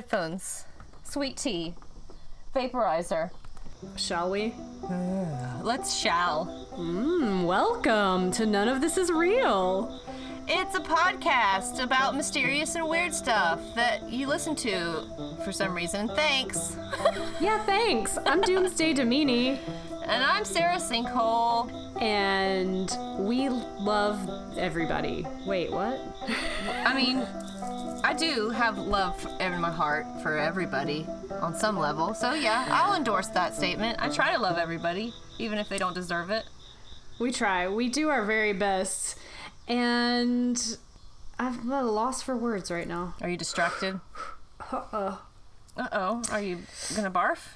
headphones, sweet tea, vaporizer. Shall we? Let's shall. Mm, welcome to None of This Is Real. It's a podcast about mysterious and weird stuff that you listen to for some reason. Thanks. Yeah, thanks. I'm Doomsday Domini, And I'm Sarah Sinkhole. and we love everybody. Wait, what? I mean, do have love in my heart for everybody on some level. So yeah, I'll endorse that statement. I try to love everybody, even if they don't deserve it. We try. We do our very best. And I'm at a loss for words right now. Are you distracted? Uh oh. Uh oh. Are you gonna barf?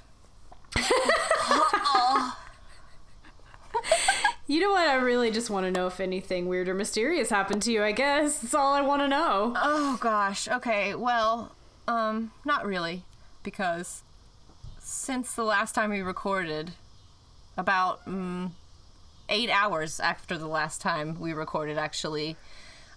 You know what? I really just want to know if anything weird or mysterious happened to you, I guess. That's all I want to know. Oh gosh. Okay. Well, um, not really, because since the last time we recorded, about mm, eight hours after the last time we recorded, actually,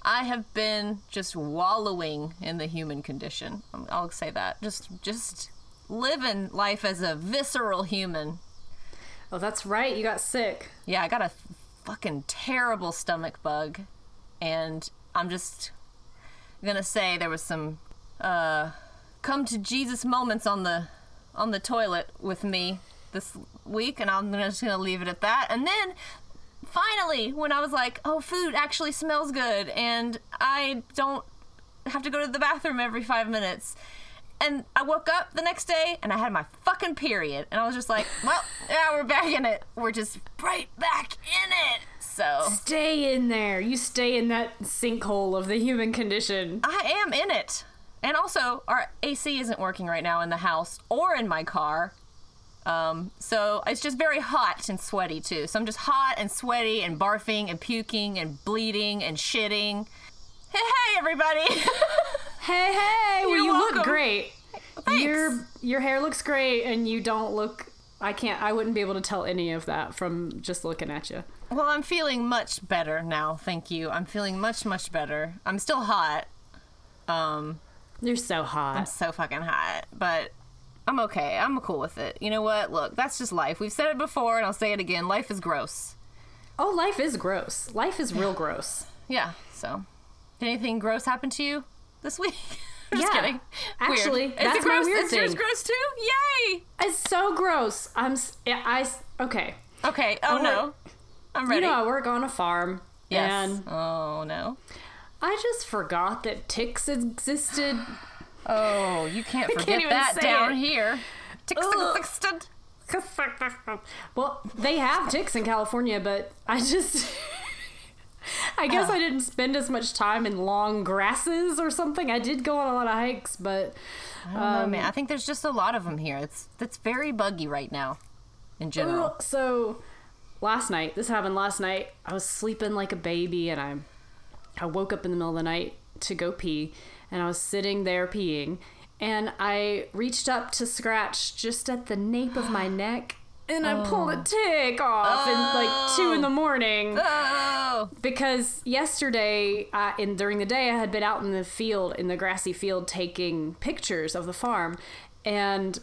I have been just wallowing in the human condition. Um, I'll say that. Just, just living life as a visceral human. Oh, that's right. You got sick. Yeah, I got a fucking terrible stomach bug, and I'm just gonna say there was some uh, come to Jesus moments on the on the toilet with me this week, and I'm just gonna leave it at that. And then finally, when I was like, "Oh, food actually smells good," and I don't have to go to the bathroom every five minutes. And I woke up the next day and I had my fucking period. And I was just like, well, yeah, we're back in it. We're just right back in it. So Stay in there. You stay in that sinkhole of the human condition. I am in it. And also, our AC isn't working right now in the house or in my car. Um, so it's just very hot and sweaty too. So I'm just hot and sweaty and barfing and puking and bleeding and shitting. Hey, hey, everybody! Hey, hey! Well, You're you look great. Thanks. Your your hair looks great, and you don't look. I can't. I wouldn't be able to tell any of that from just looking at you. Well, I'm feeling much better now. Thank you. I'm feeling much, much better. I'm still hot. Um, You're so hot. I'm so fucking hot, but I'm okay. I'm cool with it. You know what? Look, that's just life. We've said it before, and I'll say it again. Life is gross. Oh, life is gross. Life is real gross. Yeah. So, did anything gross happen to you this week? I'm just Yeah. kidding. Actually, Weird. that's is it my gross? weird is yours gross too? Yay! It's so gross. I'm. yeah, Okay. Okay. Oh work- no, I'm ready. You know, I work on a farm, yes. oh no. I just forgot that ticks existed. Oh, you can't forget can't that down it. here. Ticks Ugh. existed. well, they have ticks in California, but I just. I guess uh. I didn't spend as much time in long grasses or something. I did go on a lot of hikes, but I don't know, man. Um, I think there's just a lot of them here. It's it's very buggy right now, in general. So last night, this happened last night. I was sleeping like a baby and I I woke up in the middle of the night to go pee and I was sitting there peeing and I reached up to scratch just at the nape of my neck and I pulled a tick off in like two in the morning. Oh, because yesterday uh, in during the day I had been out in the field in the grassy field taking pictures of the farm. And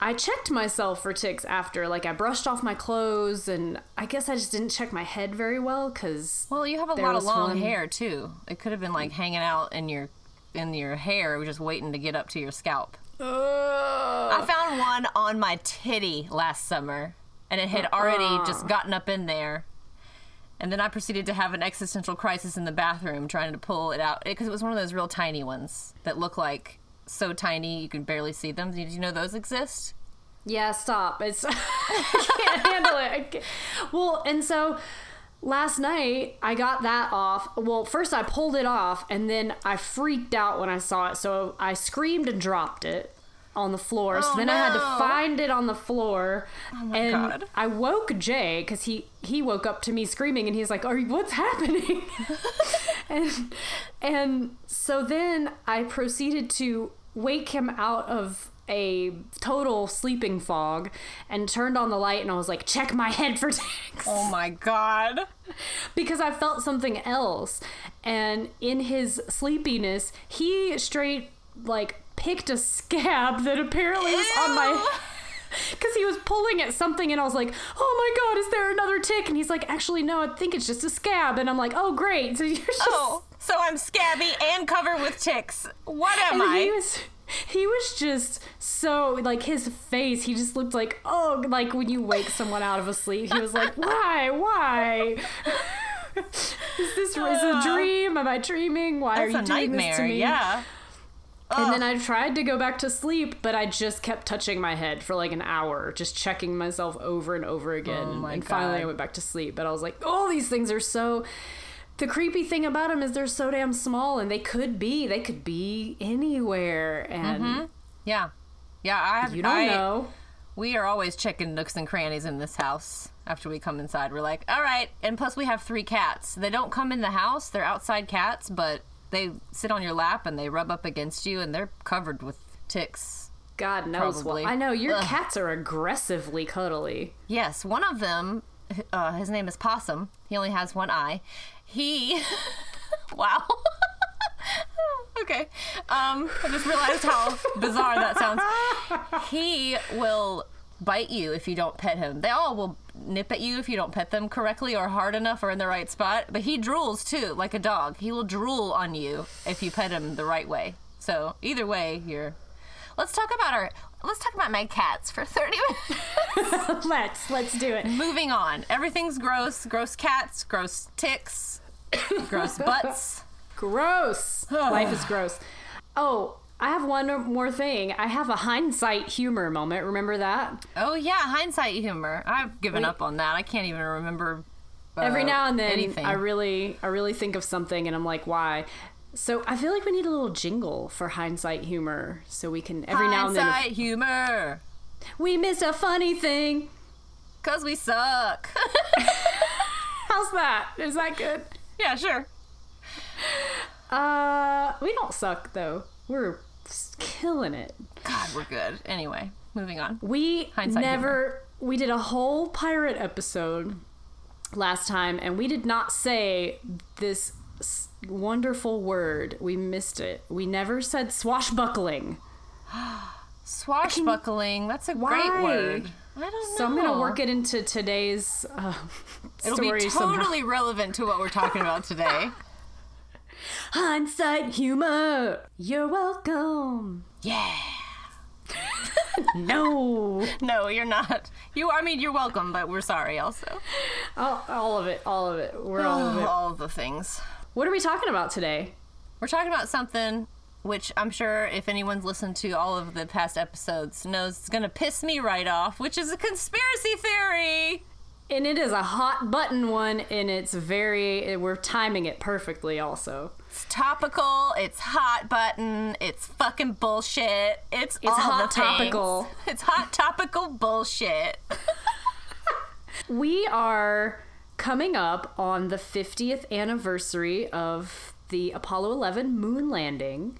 I checked myself for ticks after like I brushed off my clothes and I guess I just didn't check my head very well cuz well, you have a lot of long one- hair too. It could have been like hanging out in your in your hair, just waiting to get up to your scalp. I found one on my titty last summer, and it had already just uh-uh. gotten up in there. And then I proceeded to have an existential crisis in the bathroom trying to pull it out because it was one of those real tiny ones that look like so tiny you can barely see them. Did you know those exist? Yeah, stop. It's I can't handle it. I can't- Well, and so last night I got that off. Well, first I pulled it off and then I freaked out when I saw it. So I screamed and dropped it on the floor. so Oh, then I had to find it on the floor. Oh my and God. I woke Jay cuz he he woke up to me screaming and he's like, "Are you what's happening?" and and so then I proceeded to wake him out of a total sleeping fog and turned on the light and I was like, check my head for ticks. Oh my god. because I felt something else. And in his sleepiness, he straight like picked a scab that apparently was on my Ew. because he was pulling at something and I was like, "Oh my god, is there another tick?" And he's like, "Actually, no, I think it's just a scab." And I'm like, "Oh, great!" So you're oh, just Oh, so I'm scabby and covered with ticks. What am and he I? was he was just so like his face. He just looked like oh, like when you wake someone out of a sleep. He was like, "Why? Why?" Is this is a dream? Am I dreaming? Why are you doing this to me? Yeah. And then I tried to go back to sleep, but I just kept touching my head for like an hour, just checking myself over and over again. Oh my and finally I went back to sleep. But I was like, oh, these things are so. The creepy thing about them is they're so damn small, and they could be, they could be anywhere, and Yeah. Yeah, I have you don't I, know. We are always checking nooks and crannies in this house after we come inside. We're like, all right. And plus, we have three cats. They don't come in the house, they're outside cats, but they sit on your lap and they rub up against you and they're covered with ticks. God knows Probably. what. I know your Ugh. cats are aggressively cuddly. Yes, one of them, uh, his name is Possum. He only has one eye. He. wow. okay. Um, I just realized how bizarre that sounds. He will bite you if you don't pet him. They all will nip at you if you don't pet them correctly or hard enough or in the right spot. But he drools too, like a dog. He will drool on you if you pet him the right way. So either way, you're. Let's talk about our. Let's talk about my cats for thirty minutes. let's let's do it. Moving on. Everything's gross. Gross cats, gross ticks, gross butts. Gross. Life is gross. Oh, I have one more thing. I have a hindsight humor moment. Remember that? Oh yeah, hindsight humor. I've given Wait. up on that. I can't even remember. uh, Every now and then, anything. I really, I really think of something, and I'm like, why? So I feel like we need a little jingle for hindsight humor, so we can every now and then. hindsight humor. We missed a funny thing. Cause we suck. How's that? Is that good? yeah, sure. Uh, we don't suck though. We're killing it. God, we're good. Anyway, moving on. We Hindsight never. We did a whole pirate episode last time, and we did not say this wonderful word. We missed it. We never said swashbuckling. Swashbuckling. That's a Why? great word. I don't know. So I'm gonna work it into today's uh, It'll story be somehow. totally relevant to what we're talking about today. Hindsight humor. You're welcome. yeah. No, No, you're not. You. I mean, you're welcome, but we're sorry also. all, all of it, all of it. We're all of it. All of the things. What are we talking about today? We're talking about something which I'm sure if anyone's listened to all of the past episodes knows it's gonna piss me right off, which is a conspiracy theory. And it is a hot button one, and it's very. We're timing it perfectly, also. It's topical. It's hot button. It's fucking bullshit. It's It's all hot the things. topical. It's hot topical bullshit. We are coming up on the 50th anniversary of the Apollo 11 moon landing.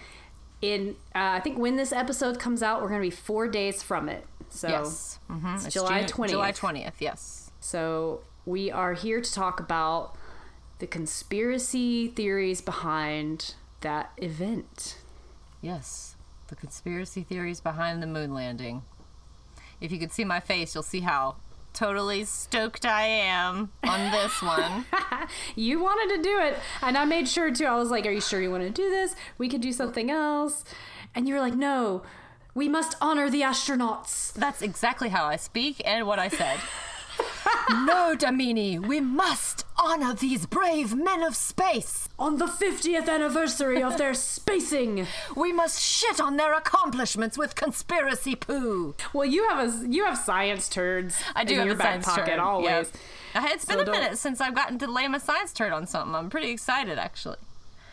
In uh, I think when this episode comes out, we're going to be four days from it. So yes. Mm-hmm. it's July June- 20th. July twentieth. Yes. So we are here to talk about the conspiracy theories behind that event. Yes. The conspiracy theories behind the moon landing. If you could see my face, you'll see how totally stoked I am on this one. You wanted to do it, and I made sure too. I was like, "Are you sure you want to do this? We could do something else." And you were like, "No, we must honor the astronauts." That's exactly how I speak and what I said. no, Damini, we must honor these brave men of space. On the 50th anniversary of their spacing. We must shit on their accomplishments with conspiracy poo. Well, you have a you have science turds. I do in have your a back science pocket turd, always. Uh, It's been So a don't- minute since I've gotten to lay my science turd on something. I'm pretty excited, actually.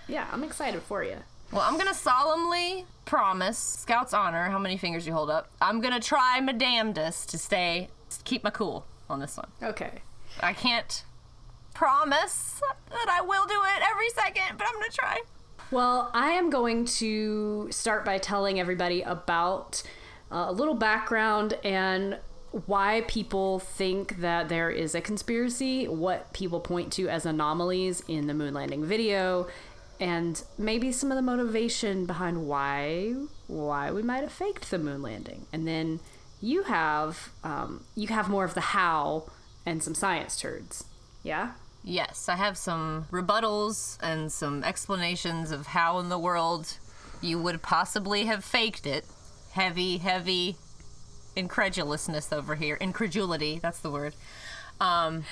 Yeah, I'm excited for you. Well, I'm gonna solemnly promise, Scout's honor, how many fingers you hold up. I'm gonna try my damnedest to stay, keep my cool on this one. Okay. I can't promise that I will do it every second, but I'm gonna try. Well, I am going to start by telling everybody about uh, a little background and why people think that there is a conspiracy, what people point to as anomalies in the moon landing video, and maybe some of the motivation behind why why we might have faked the moon landing. And then you have um, you have more of the how and some science turds. Yeah. Yes, I have some rebuttals and some explanations of how in the world you would possibly have faked it. Heavy, heavy incredulousness over here. Incredulity, that's the word. Um,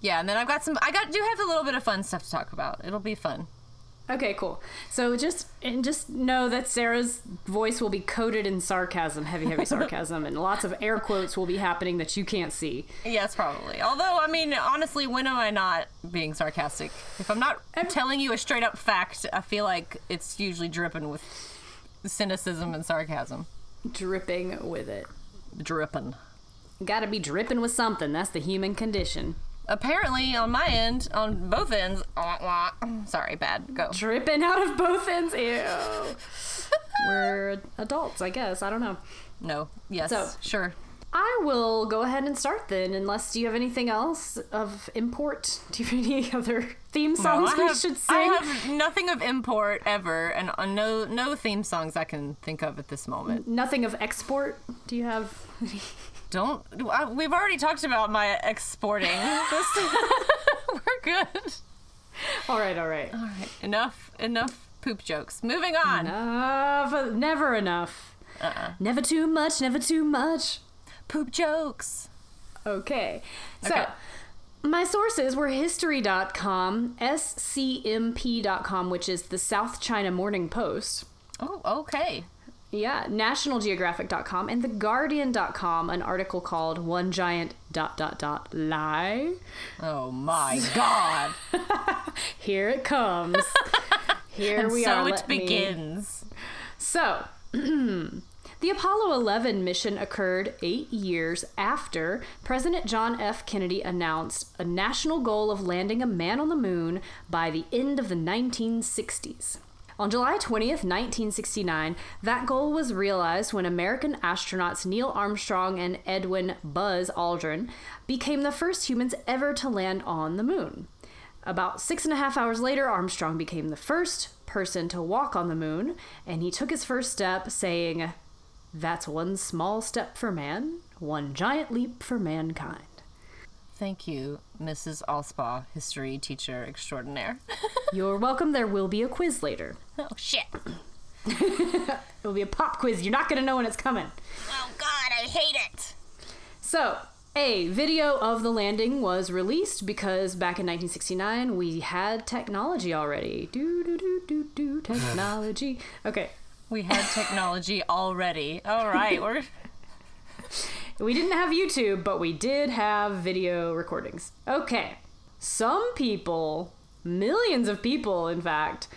yeah, and then I've got some. I got do have a little bit of fun stuff to talk about. It'll be fun. Okay, cool. So just and just know that Sarah's voice will be coated in sarcasm, heavy, heavy sarcasm, and lots of air quotes will be happening that you can't see. Yes, probably. Although, I mean, honestly, when am I not being sarcastic? If I'm not telling you a straight up fact, I feel like it's usually dripping with cynicism and sarcasm. Dripping with it. Dripping. Got to be dripping with something. That's the human condition. Apparently, on my end, on both ends, sorry, bad. Go. Dripping out of both ends. Ew. We're adults, I guess. I don't know. No. Yes. So- sure. I will go ahead and start then, unless do you have anything else of import? Do you have any other theme songs I we have, should sing? I have nothing of import ever, and uh, no no theme songs I can think of at this moment. Nothing of export? Do you have Don't. I, we've already talked about my exporting. This, we're good. All right, all right. All right. Enough. Enough poop jokes. Moving on. Enough, never enough. Uh-uh. Never too much, never too much. Poop jokes. Okay. So, Okay. my sources were history.com, scmp.com, which is the South China Morning Post. Oh, okay. Yeah, nationalgeographic.com and theguardian.com, an article called One Giant dot dot dot lie. Oh my god. Here it comes. Here and we so are. So it let me- begins. So, the Apollo 11 mission occurred eight years after President John F. Kennedy announced a national goal of landing a man on the moon by the end of the 1960s. On July 20th, 1969, that goal was realized when American astronauts Neil Armstrong and Edwin Buzz Aldrin became the first humans ever to land on the moon. About six and a half hours later, Armstrong became the first person to walk on the moon, and he took his first step, saying, That's one small step for man, one giant leap for mankind. Thank you, Mrs. Allspaw, history teacher extraordinaire. You're welcome. There will be a quiz later. oh shit. It will be a pop quiz. You're not going to know when it's coming. Oh god, I hate it. So, a video of the landing was released because back in 1969 we had technology already. Do do do do do technology. Okay. We had technology already. All right, we're We didn't have YouTube, but we did have video recordings. Okay. Some people, millions of people in fact,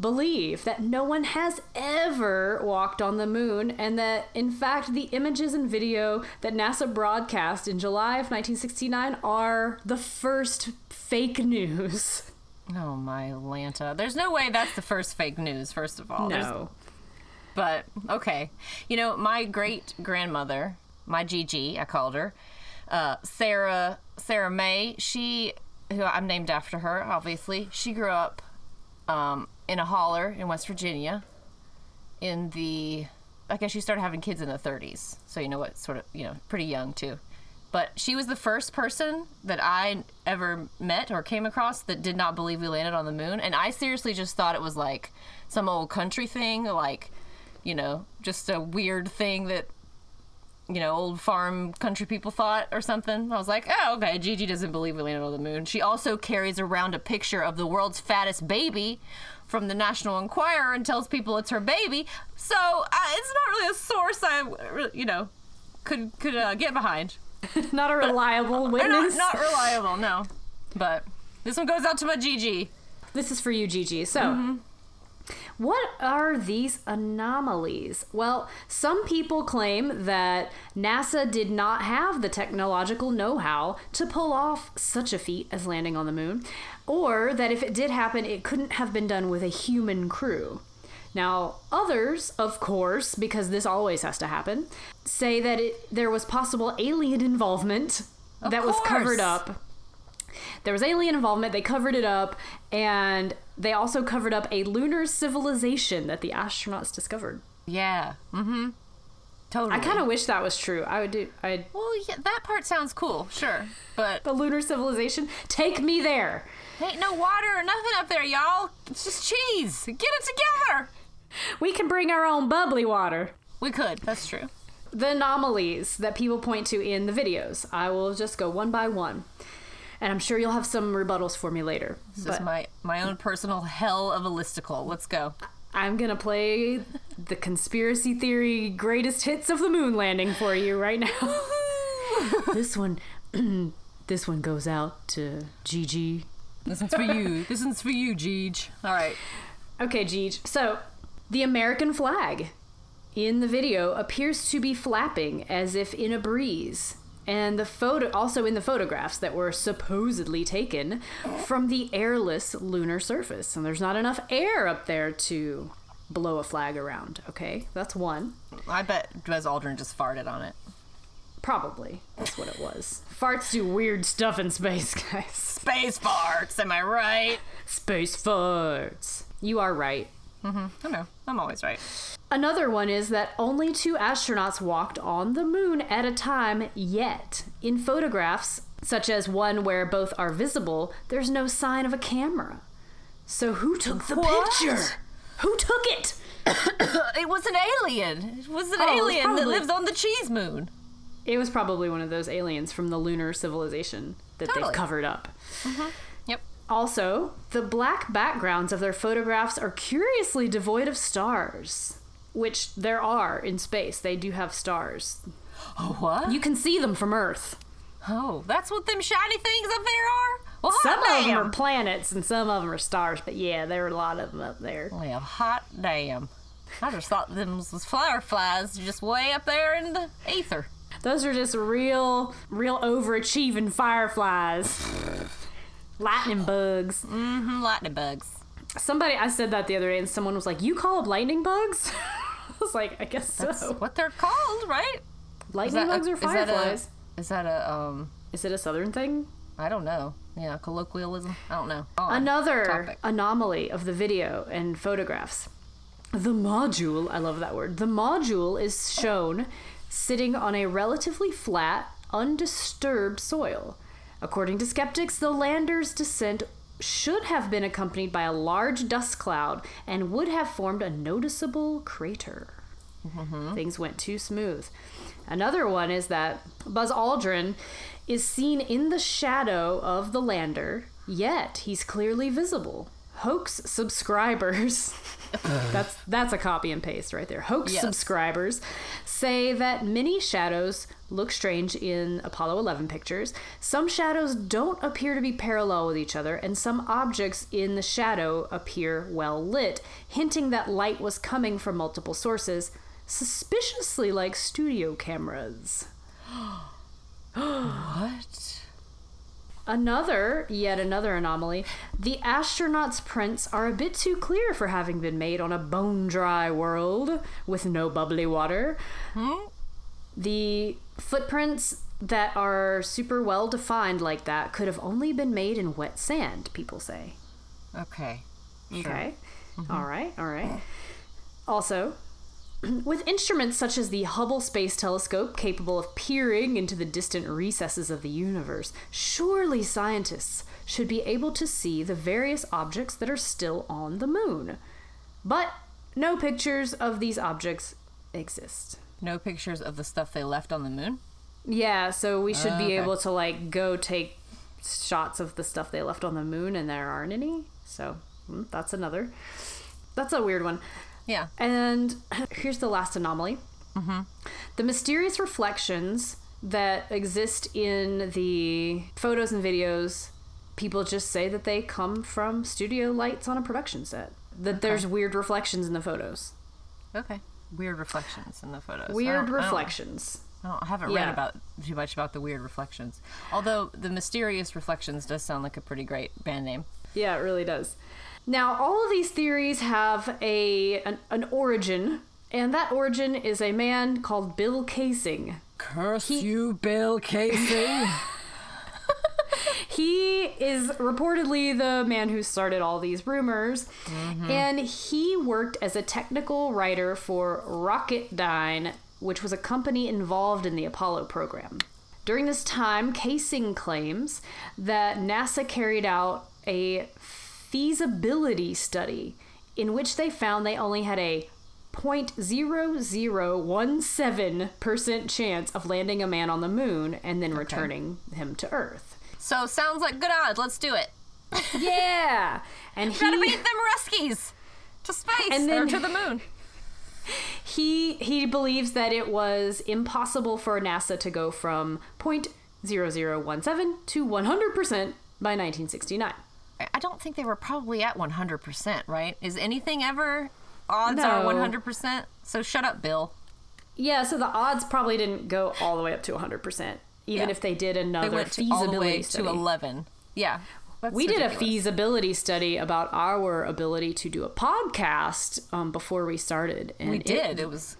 believe that no one has ever walked on the moon and that in fact the images and video that NASA broadcast in July of 1969 are the first fake news. Oh my Lanta. There's no way that's the first fake news, first of all. There's- No. But okay. You know, my great grandmother, my Gigi, I called her, uh, Sarah Sarah May, she who I'm named after her, obviously. She grew up um, in a holler in West Virginia in the I guess she started having kids in the 30s. So you know what sort of, you know, pretty young too. But she was the first person that I ever met or came across that did not believe we landed on the moon. And I seriously just thought it was like some old country thing, like, you know, just a weird thing that, you know, old farm country people thought or something. I was like, oh, okay, Gigi doesn't believe we landed on the moon. She also carries around a picture of the world's fattest baby from the National Enquirer and tells people it's her baby. So uh, it's not really a source I, you know, could could uh, get behind. not a reliable They're witness. not, not reliable, no. But this one goes out to my Gigi. This is for you, Gigi. So, what are these anomalies? Well, some people claim that NASA did not have the technological know how to pull off such a feat as landing on the moon, or that if it did happen, it couldn't have been done with a human crew. Now, others, of course, because this always has to happen, say that it, there was possible alien involvement that was covered up there was alien involvement they covered it up and they also covered up a lunar civilization that the astronauts discovered. Yeah. Mm-hmm. Totally. I kind of wish that was true. I would do. I Well, yeah, that part sounds cool, sure. But the lunar civilization. Take me there. ain't no water or nothing up there, y'all. It's just cheese. Get it together. We can bring our own bubbly water. We could. That's true. The anomalies that people point to in the videos. I will just go one by one. And I'm sure you'll have some rebuttals for me later. This but is my my own personal hell of a listicle. Let's go. I'm gonna play the conspiracy theory greatest hits of the moon landing for you right now. this one, this one goes out to Gigi. This one's for you. This one's for you, Jeej. All right. Okay, Gigi. So, the American flag in the video appears to be flapping as if in a breeze. And the photo, also in the photographs that were supposedly taken from the airless lunar surface. And there's not enough air up there to blow a flag around, okay? That's one. I bet Buzz Aldrin just farted on it. Probably. That's what it was. Farts do weird stuff in space, guys. Space farts. Am I right? Space farts. You are right. Mm-hmm. I know. I'm always right. Another one is that only two astronauts walked on the moon at a time yet. In photographs, such as one where both are visible, there's no sign of a camera. So who took the What? picture? Who took it? It was an alien. It was an Oh, it was alien that lives on the cheese moon. It was probably one of those aliens from the lunar civilization that Totally. they've covered up. Yep. Also, the black backgrounds of their photographs are curiously devoid of stars, which there are in space. They do have stars. Oh, what? You can see them from Earth. oh, that's what them shiny things up there are? Well, Some of them are planets and some of them are stars, but yeah, there are a lot of them up there. Well, hot damn. I just thought them was fireflies just way up there in the ether. Those are just real, real overachieving fireflies. Lightning bugs. Mm-hmm, lightning bugs. Somebody, I said that the other day, and someone was like, "You call them lightning bugs?" I was like, "I guess That's so." what they're called, right? Lightning that a- bugs are is that a- fireflies. Is that a, um, Is it a southern thing? I don't know. Yeah, colloquialism? I don't know. On Another topic. anomaly of the video and photographs. The module, I love that word. The module is shown sitting on a relatively flat, undisturbed soil. According to skeptics, the lander's descent should have been accompanied by a large dust cloud and would have formed a noticeable crater. Mm-hmm. Things went too smooth. Another one is that Buzz Aldrin is seen in the shadow of the lander, yet he's clearly visible. Hoax subscribers, that's that's a copy and paste right there. Hoax Yes. subscribers say that many shadows look strange in Apollo 11 pictures. Some shadows don't appear to be parallel with each other, and some objects in the shadow appear well lit, hinting that light was coming from multiple sources, suspiciously like studio cameras. What? Another, yet another anomaly, the astronauts' prints are a bit too clear for having been made on a bone dry world with no bubbly water. Hmm? The footprints that are super well defined like that could have only been made in wet sand, people say. Okay. Okay. Mm-hmm. All right. All right. Also, with instruments such as the Hubble Space Telescope capable of peering into the distant recesses of the universe, surely scientists should be able to see the various objects that are still on the moon. But no pictures of these objects exist. No pictures of the stuff they left on the moon? Yeah, so we should be Okay. able to like go take shots of the stuff they left on the moon and there aren't any. So, mm, that's another. That's a weird one. Yeah. And here's the last anomaly mm-hmm. the mysterious reflections that exist in the photos and videos, people just say that they come from studio lights on a production set. That there's weird reflections in the photos. Okay. Weird reflections in the photos. Weird I reflections. I, I haven't Yeah. read about too much about the weird reflections. Although the mysterious reflections does sound like a pretty great band name. Yeah, it really does. Now, all of these theories have a an, an origin, and that origin is a man called Bill Kaysing. Curse you, Bill Casey. he is reportedly the man who started all these rumors, mm-hmm. and he worked as a technical writer for Rocketdyne, which was a company involved in the Apollo program. During this time, Kaysing claims that NASA carried out a feasibility study in which they found they only had a 0.0017% chance of landing a man on the moon and then returning him to Earth. So sounds like good odds. Let's do it. Yeah. And Gotta he beat them Ruskies to space And or to the moon. he he believes that it was impossible for NASA to go from 0.0017 to 100% by 1969. I- don't think they were probably at 100%, right? Is anything ever odds No. are 100%? So shut up, Bill. Yeah, so the odds probably didn't go all the way up to 100%, even Yeah. if they did another They went feasibility all the way study. to 11. Yeah. that's we did a feasibility study about our ability to do a podcast um, before we started. And We it- did. It was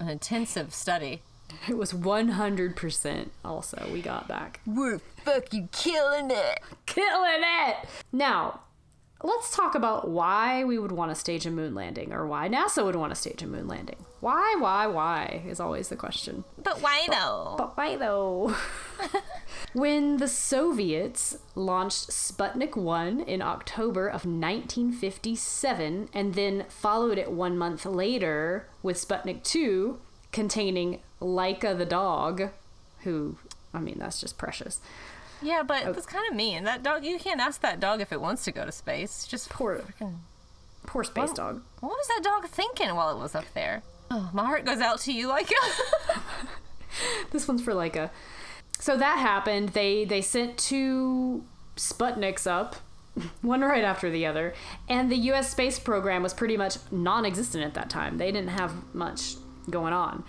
an intensive study. It, was 100% also, we got back. We're fucking killing it. Killing it! Now, let's talk about why we would want to stage a moon landing, or why NASA would want to stage a moon landing. Why, why, why is always the question. But why though? But why though? when the Soviets launched Sputnik 1 in October of 1957 and then followed it one month later with Sputnik 2 containing Laika the dog, who, I mean, that's just precious. Yeah, but oh. that's kind of mean. That dog, you can't ask that dog if it wants to go to space. Just Poor, freaking. poor space dog. What was that dog thinking while it was up there? Oh, my heart goes out to you, like. This one's for Laika. So that happened. They they sent two Sputniks up, one right after the other, and the U.S. space program was pretty much non-existent at that time. They didn't have much going on.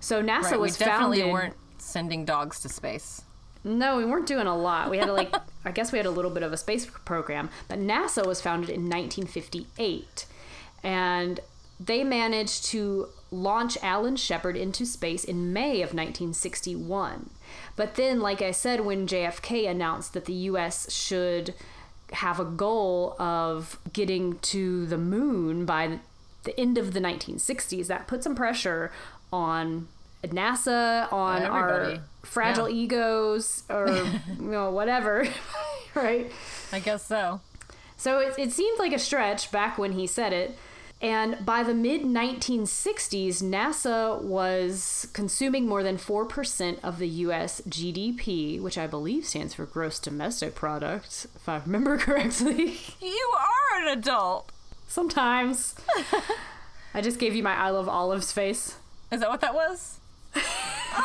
So NASA right, we was definitely founded. weren't sending dogs to space. No, we weren't doing a lot. We had to like, I guess we had a little bit of a space program, but NASA was founded in 1958, and they managed to launch Alan Shepard into space in May of 1961. But then, like I said, when JFK announced that the U.S. should have a goal of getting to the moon by the end of the 1960s, that put some pressure on NASA, on our fragile Yeah. egos, or you know whatever, right? I guess so. So it, it seemed like a stretch back when he said it. And by the mid 1960s, NASA was consuming more than 4% of the US GDP, which I believe stands for gross domestic product, if I remember correctly. You are an adult. Sometimes. I just gave you my I love olives face. Is that what that was? I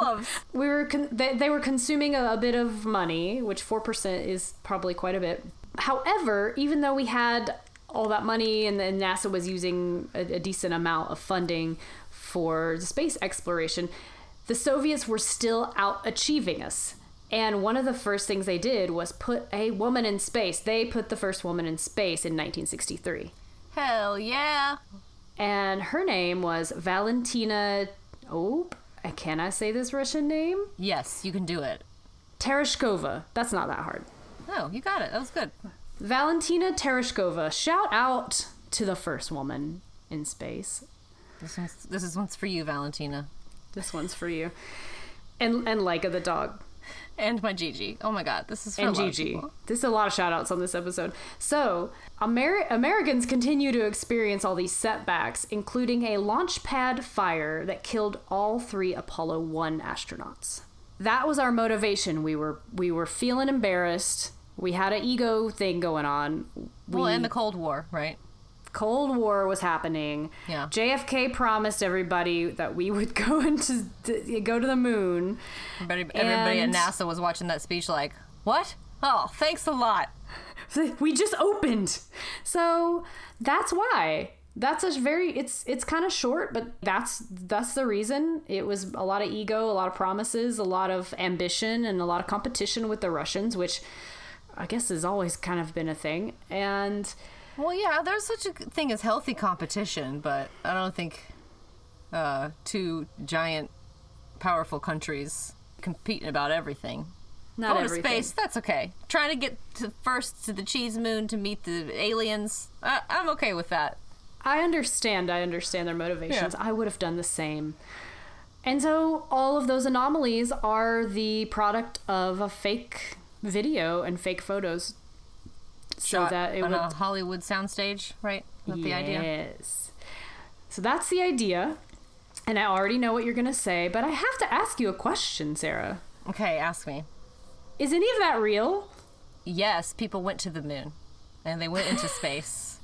love olives. We were con- they, they were consuming a, a bit of money, which 4% is probably quite a bit. However, even though we had all that money and then NASA was using a, a decent amount of funding for the space exploration, the Soviets were still out achieving us. And one of the first things they did was put a woman in space. They put the first woman in space in 1963. Hell yeah. And her name was Valentina. Oh, can I say this Russian name? Yes, you can do it. Tereshkova. That's not that hard. Oh, you got it. That was good. Valentina Tereshkova. Shout out to the first woman in space. This one's this is one's for you, Valentina. This one's for you. And and Laika the dog. And my Gigi. Oh my god, this is for And Gigi. This is a lot of shout outs on this episode. So, Amer- Americans continue to experience all these setbacks, including a launch pad fire that killed all three Apollo 1 astronauts. That was our motivation. We were we were feeling embarrassed. We had an ego thing going on. We, Well, and the Cold War, right? Cold War was happening. Yeah. JFK promised everybody that we would go into to go to the moon. Everybody, everybody at NASA was watching that speech like, what? Oh, thanks a lot. we just opened so that's why that's a very it's it's kind of short but that's that's the reason it was a lot of ego a lot of promises a lot of ambition and a lot of competition with the russians which i guess has always kind of been a thing and Well, yeah, there's such a thing as healthy competition, but I don't think uh, two giant, powerful countries competing about everything. Not Going to space, that's okay. Trying to get to first to the cheese moon to meet the aliens, uh, I'm okay with that. I understand. I understand their motivations. Yeah. I would have done the same. And so all of those anomalies are the product of a fake video and fake photos. So that it on would a Hollywood soundstage, right? That's the idea. Yes. So that's the idea. And I already know what you're going to say, but I have to ask you a question, Sarah. Okay, ask me. Is any of that real? Yes, people went to the moon, and they went into space,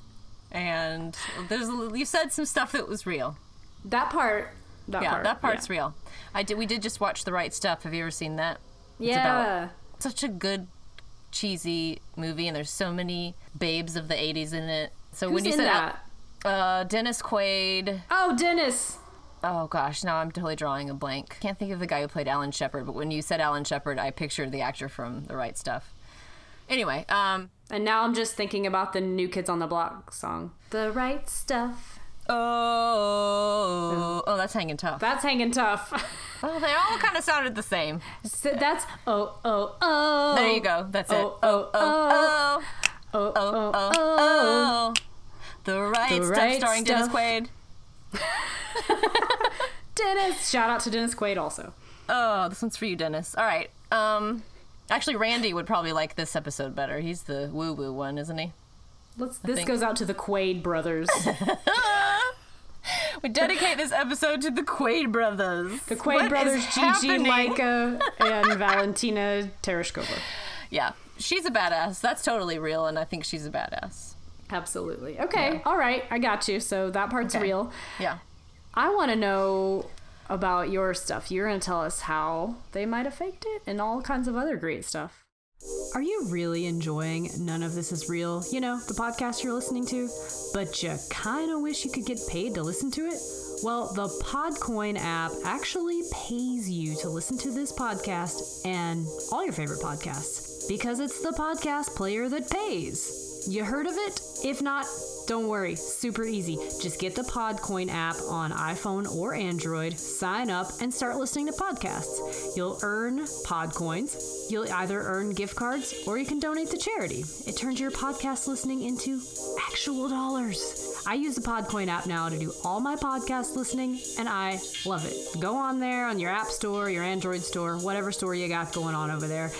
and there's you said some stuff that was real. That part. That yeah, part. that part's yeah. real. I did. We did just watch the right stuff. Have you ever seen that? It's Yeah. about such a good cheesy movie, and there's so many babes of the '80s in it. So Who's when you said that? uh, Dennis Quaid, Oh, Dennis. oh gosh, now I'm totally drawing a blank. Can't think of the guy who played Alan Shepard, but when you said Alan Shepard, I pictured the actor from The Right Stuff. Anyway, um, And now I'm just thinking about the New Kids on the Block song. The right stuff. oh, oh, that's hanging tough. That's hanging tough. Oh, they all kind of sounded the same. So that's oh oh oh. There you go. That's it. Oh oh oh oh, oh oh oh, oh. oh. The right The stuff, Right starring Dennis Stuff. Quaid. Dennis. Shout out to Dennis Quaid also. Oh, this one's for you, Dennis. All right. Um, actually, Randy would probably like this episode better. He's the woo woo one, isn't he? Let's. This think- goes out to the Quaid brothers. We dedicate this episode to the Quaid brothers. The Quaid What brothers, Gigi? Laika, and Valentina Tereshkova. Yeah, she's a badass. That's totally real, and I think she's a badass. Absolutely. Okay. Yeah. All right. I got you. So that part's Okay. real. Yeah. I want to know about your stuff. You're going to tell us how they might have faked it and all kinds of other great stuff. Are you really enjoying None of This Is Real? You know, the podcast you're listening to, but you kind of wish you could get paid to listen to it? Well, the Podcoin app actually pays you to listen to this podcast and all your favorite podcasts because it's the podcast player that pays. You heard of it? If not, don't worry, super easy. Just get the Podcoin app on iPhone or Android, sign up, and start listening to podcasts. You'll earn Podcoins. You'll either earn gift cards or you can donate to charity. It turns your podcast listening into actual dollars. I use the Podcoin app now to do all my podcast listening, and I love it. Go on there on your App Store, your Android store, whatever store you got going on over there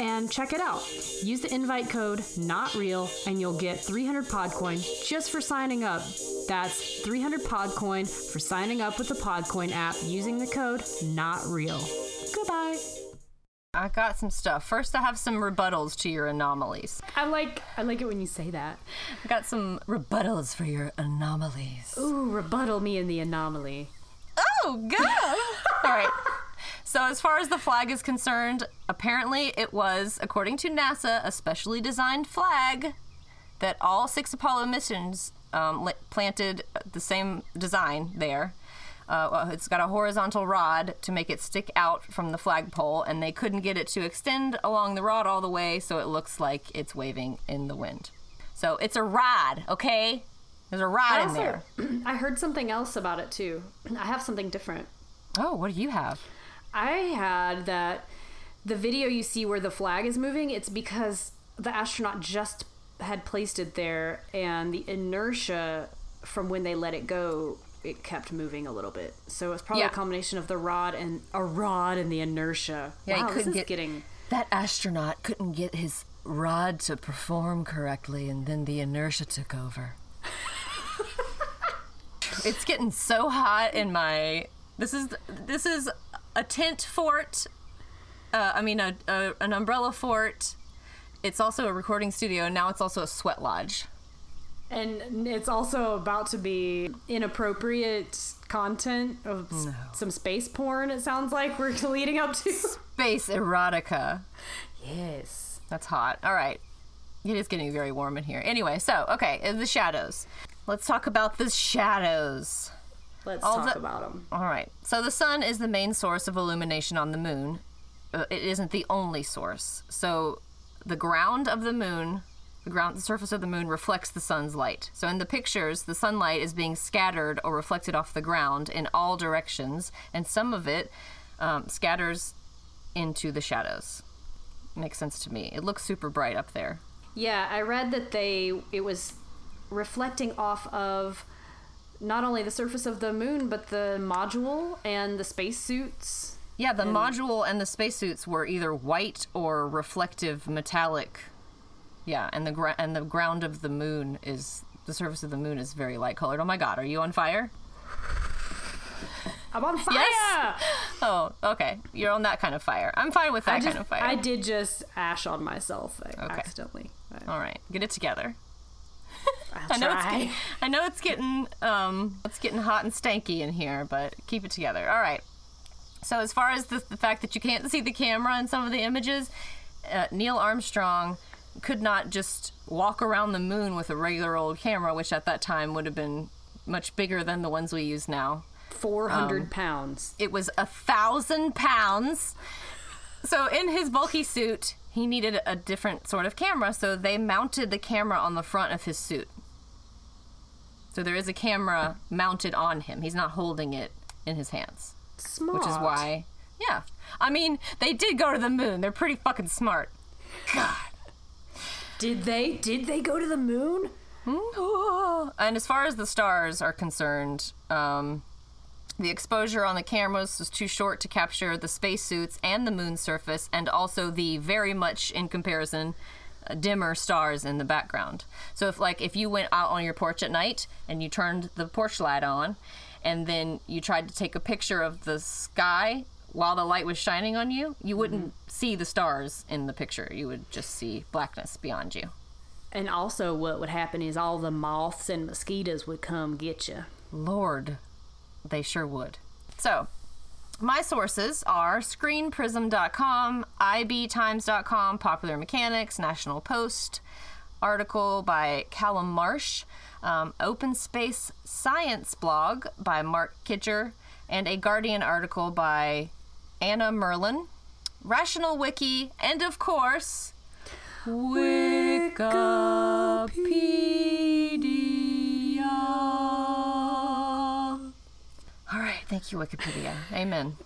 and check it out. Use the invite code not real and you'll get 300 Podcoin just for signing up. That's 300 Podcoin for signing up with the Podcoin app using the code not real. Goodbye. I got some stuff. First, I have some rebuttals to your anomalies. I like I like it when you say that. I got some rebuttals for your anomalies. Ooh, rebuttal me in the anomaly. Oh, go! All right. So, as far as the flag is concerned, apparently it was, according to NASA, a specially designed flag that all six Apollo missions um, planted the same design there. Uh, well, it's got a horizontal rod to make it stick out from the flagpole, and they couldn't get it to extend along the rod all the way, so it looks like it's waving in the wind. So it's a rod, okay? There's a rod I in also there. I heard something else about it too. I have something different. Oh, what do you have? I had that the video you see where the flag is moving, it's because the astronaut just had placed it there and the inertia from when they let it go, it kept moving a little bit. So it's probably Yeah. a combination of the rod and a rod and the inertia. Yeah, wow, this couldn't is get- getting That astronaut couldn't get his rod to perform correctly, and then the inertia took over. it's getting so hot in my. This is this is a tent fort. Uh, I mean, a, a an umbrella fort. It's also a recording studio. and Now it's also a sweat lodge. and it's also about to be inappropriate content of s- some space porn it sounds like we're leading up to. Space erotica. yes. That's hot. All right. It is getting very warm in here. Anyway, so, okay, uh, the shadows. Let's talk about the shadows. Let's All talk the- about them. All right. So the sun is the main source of illumination on the moon. Uh, it isn't the only source. So the ground of the moon, the ground, the surface of the moon reflects the sun's light. So in the pictures, the sunlight is being scattered or reflected off the ground in all directions, and some of it um, scatters into the shadows. makes sense to me. It looks super bright up there. Yeah, I read that they it was reflecting off of not only the surface of the moon but the module and the spacesuits. Yeah, the module and the spacesuits were either white or reflective metallic. Yeah, and the and the ground of the moon is the surface of the moon is very light colored. Oh my god, are you on fire? I'm on fire. Yes! Oh, okay. You're on that kind of fire. I'm fine with that just, kind of fire. I did just ash on myself uh, accidentally. All right, get it together. I'll know it's try. get- I know it's getting um it's getting hot and stanky in here, but keep it together. All right. So as far as the, the fact that you can't see the camera in some of the images, uh, Neil Armstrong could not just walk around the moon with a regular old camera, which at that time would have been much bigger than the ones we use now. 400 Um, pounds. It was a thousand pounds. So in his bulky suit, he needed a different sort of camera, so they mounted the camera on the front of his suit. So there is a camera mounted on him. He's not holding it in his hands, Smart. which is why, yeah. I mean, they did go to the moon. They're pretty fucking smart. God. Did they? Did they go to the moon? And as far as the stars are concerned, um, the exposure on the cameras was too short to capture the spacesuits and the moon surface, and also the very much, in comparison, dimmer stars in the background. So if like if you went out on your porch at night and you turned the porch light on, and then you tried to take a picture of the sky while the light was shining on you, you wouldn't mm-hmm. see the stars in the picture. You would just see blackness beyond you. And also, what would happen is all the moths and mosquitoes would come get you. Lord, they sure would. So, my sources are screenprism.com, ibtimes.com, Popular Mechanics, National Post, article by Callum Marsh, um, Open Space Science blog by Mark Kitcher, and a Guardian article by Anna Merlan, Rational Wiki, and of course, Wikipedia. Thank you, Wikipedia. Amen.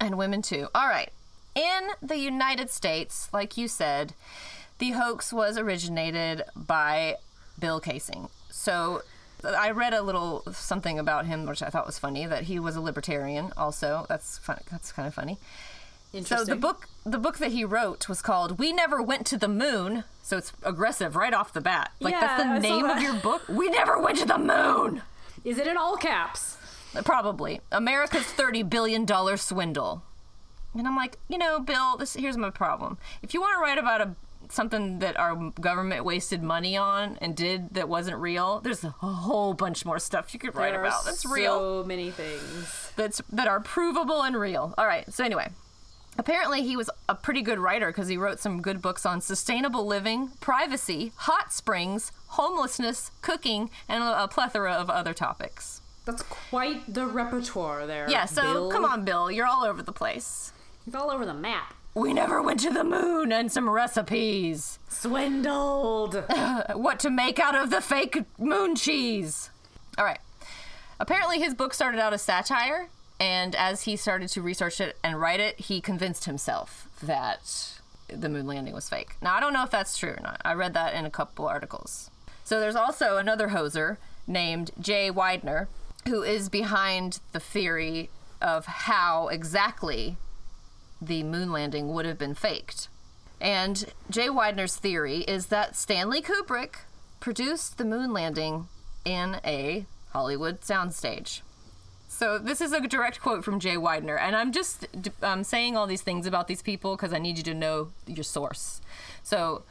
And women too. All right. In the United States, like you said, the hoax was originated by Bill Kaysing. So I read a little something about him, which I thought was funny, that he was a libertarian. Also, that's fun, that's kind of funny. So the book the book that he wrote was called We Never Went to the Moon. So it's aggressive right off the bat. Like that's Yeah, I the saw name of your book. We never went to the moon. Is it in all caps? Probably. America's 30 billion dollar swindle. And I'm like, you know, Bill, this here's my problem. If you want to write about a something that our government wasted money on and did that wasn't real, there's a whole bunch more stuff you could write There are about that's so real. So many things. that's that are provable and real. All right. So anyway, apparently he was a pretty good writer because he wrote some good books on sustainable living, privacy, hot springs, homelessness, cooking, and a plethora of other topics. That's quite the repertoire there. Yeah. So Bill. come on, Bill, you're all over the place. You're all over the map. We never went to the moon and some recipes. Swindled. What to make out of the fake moon cheese. All right. Apparently, his book started out as satire, and as he started to research it and write it, he convinced himself that the moon landing was fake. Now, I don't know if that's true or not. I read that in a couple articles. So, there's also another hoser named Jay Weidner who is behind the theory of how exactly the moon landing would have been faked. And Jay Weidner's theory is that Stanley Kubrick produced the moon landing in a Hollywood soundstage. So this is a direct quote from Jay Weidner, and I'm just um, saying all these things about these people because I need you to know your source. So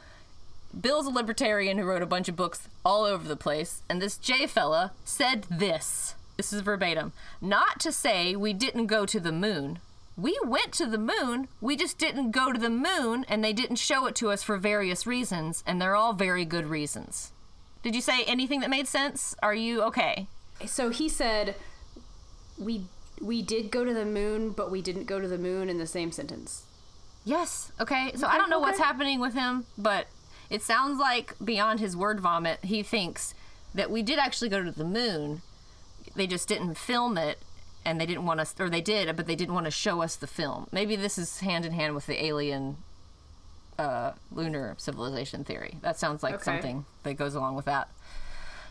Bill's a libertarian who wrote a bunch of books all over the place, and this Jay fella said this. This is verbatim. Not to say we didn't go to the moon. We went to the moon, we just didn't go to the moon, and they didn't show it to us for various reasons, and they're all very good reasons. Did you say anything that made sense? Are you okay? so he said, "We we did go to the moon, but we didn't go to the moon." In the same sentence. Yes. Okay. So I don't know what's happening with him, but it sounds like beyond his word vomit, he thinks that we did actually go to the moon. They just didn't film it and they didn't want us, or they did, but they didn't want to show us the film. Maybe this is hand in hand with the alien uh, lunar civilization theory. That sounds like Okay. something that goes along with that.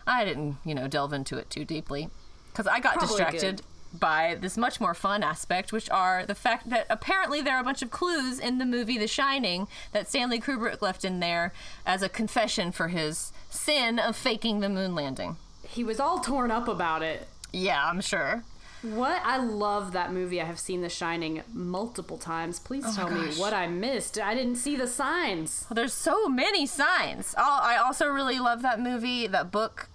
I didn't, you know, delve into it too deeply because I got Probably distracted by this much more fun aspect, which are the fact that apparently there are a bunch of clues in the movie The Shining that Stanley Kubrick left in there as a confession for his sin of faking the moon landing. He was all torn up about it. Yeah, I'm sure. What? I love that movie. I have seen The Shining multiple times. Please oh tell me what I missed. I didn't see the signs. Well, there's so many signs. Oh, I also really love that movie. That book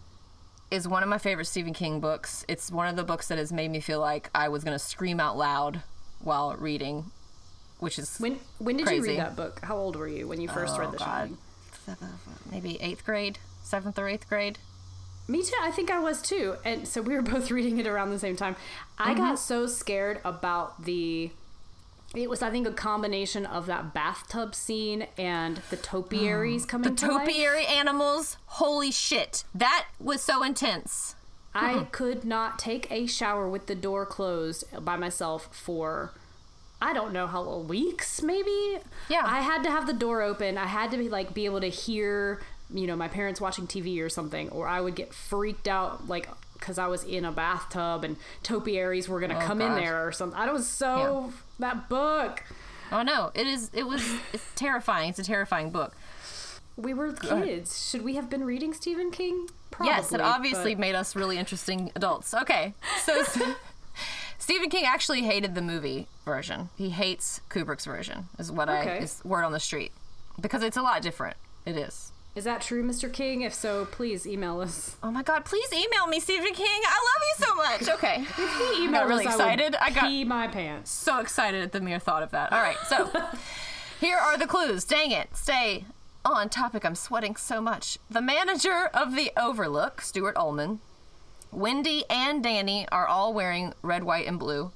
is one of my favorite Stephen King books. It's one of the books that has made me feel like I was going to scream out loud while reading, which is When when did you read that book? How old were you when you first Oh, read The God. Shining? maybe eighth grade, seventh or eighth grade. Me too. I think I was too. And so we were both reading it around the same time. I got mm-hmm. so scared about the. It was, I think, a combination of that bathtub scene and the topiaries coming The to life. topiary animals, holy shit. That was so intense. I could not take a shower with the door closed by myself for I don't know how weeks maybe. Yeah. I had to have the door open. I had to be like be able to hear, you know, my parents watching TV or something or I would get freaked out like cuz I was in a bathtub and topiaries were going to Oh, come in there or something. I was so that book. Oh no, it is it was it's terrifying. It's a terrifying book. We were kids. Should we have been reading Stephen King? Probably. yes, it obviously but- made us really interesting adults. Okay. So Stephen King actually hated the movie version. He hates Kubrick's version. Is what I Okay. is word on the street. Because it's a lot different. It is. Is that true, Mr. King? If so, please email us. Oh my god, please email me Stephen King. I love you so much. Okay. He I got really us, I excited. I got pee my pants. so excited at the mere thought of that. All right, so here are the clues. Dang it. Stay on topic. I'm sweating so much. The manager of the Overlook, Stuart Ullman, Wendy and Danny are all wearing red, white, and blue.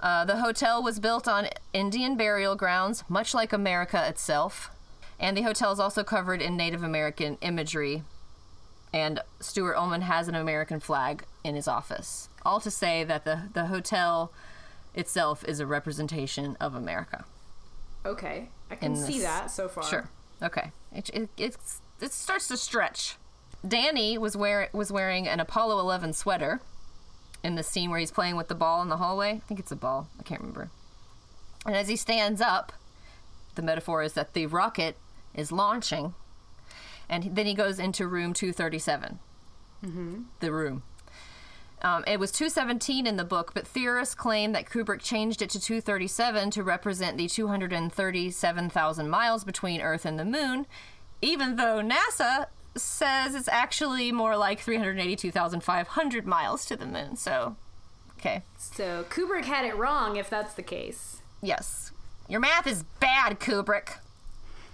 Uh, the hotel was built on Indian burial grounds, much like America itself. And the hotel is also covered in Native American imagery. And Stuart Ullman has an American flag in his office. All to say that the, the hotel itself is a representation of America. Okay, I can see that so far. Sure. Okay. It, it, it's, it starts to stretch. Danny was wear, was wearing an Apollo 11 sweater in the scene where he's playing with the ball in the hallway. I think it's a ball. I can't remember. And as he stands up, the metaphor is that the rocket is launching, and then he goes into room 237. Mm-hmm. The room. Um, it was 217 in the book, but theorists claim that Kubrick changed it to 237 to represent the 237,000 miles between Earth and the Moon, even though NASA says it's actually more like 382,500 miles to the Moon. So, okay. So Kubrick had it wrong if that's the case. Yes. Your math is bad, Kubrick.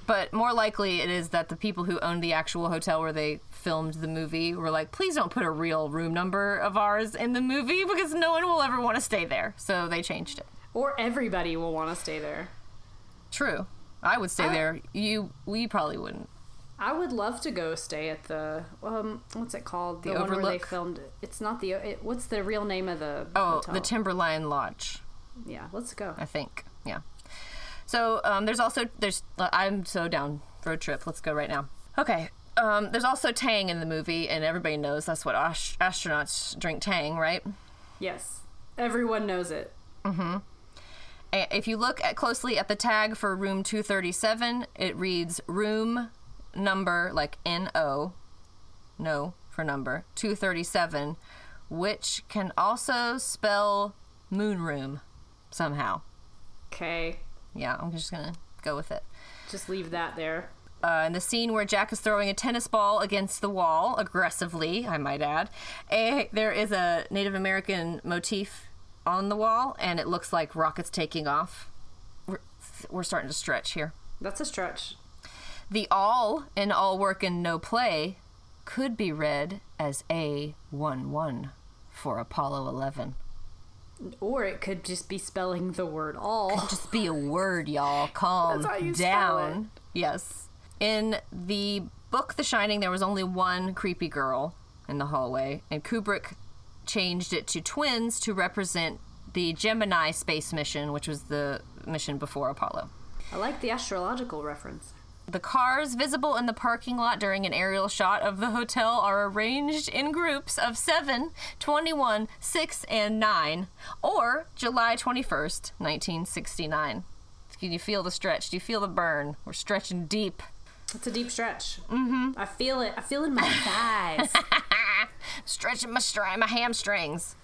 But more likely it is that the people who owned the actual hotel where they filmed the movie were like, please don't put a real room number of ours in the movie because no one will ever want to stay there. So they changed it. Or everybody will want to stay there. True. I would stay I- there. You, we probably wouldn't. I would love to go stay at the um what's it called? The the one where they filmed it. It's not the it, what's the real name of the Oh, hotel? the Timberline Lodge, Yeah, let's go. I think. Yeah. So um, there's also there's I'm so down road trip. Let's go right now. Okay. Um, there's also Tang in the movie, and everybody knows that's what ast- astronauts drink Tang, right? Yes. Everyone knows it. A- If you look at closely at the tag for room 237, it reads room number like N O, no for number 237, which can also spell moon room somehow. Okay. Yeah, I'm just gonna go with it. Just leave that there. Uh, in the scene where Jack is throwing a tennis ball against the wall aggressively, I might add, a, there is a Native American motif on the wall, and it looks like rockets taking off. We're, we're starting to stretch here. That's a stretch. The all in all work and no play could be read as A11 for Apollo 11. Or it could just be spelling the word all. Could Just be a word, y'all. Calm That's how you spell down. Yes. In the book The Shining, there was only one creepy girl in the hallway, and Kubrick changed it to twins to represent the Gemini space mission, which was the mission before Apollo. I like the astrological reference. The cars visible in the parking lot during an aerial shot of the hotel are arranged in groups of 7, 21, 6, and 9, or July 21st, 1969. Can you feel the stretch? Do you feel the burn? We're stretching deep. It's a deep stretch. Mm-hmm. I feel it. I feel it in my thighs. Stretching my, stri- my hamstrings.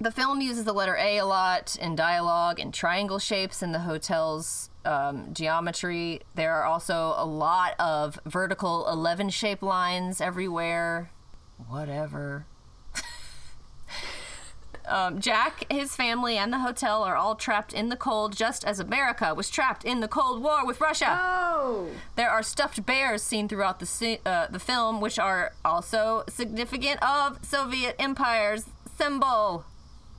The film uses the letter A a lot in dialogue and triangle shapes in the hotel's um, geometry. There are also a lot of vertical 11 shape lines everywhere. Whatever. um, Jack, his family, and the hotel are all trapped in the cold, just as America was trapped in the Cold War with Russia. oh! There are stuffed bears seen throughout the uh, the film, which are also significant of Soviet Empire's symbol.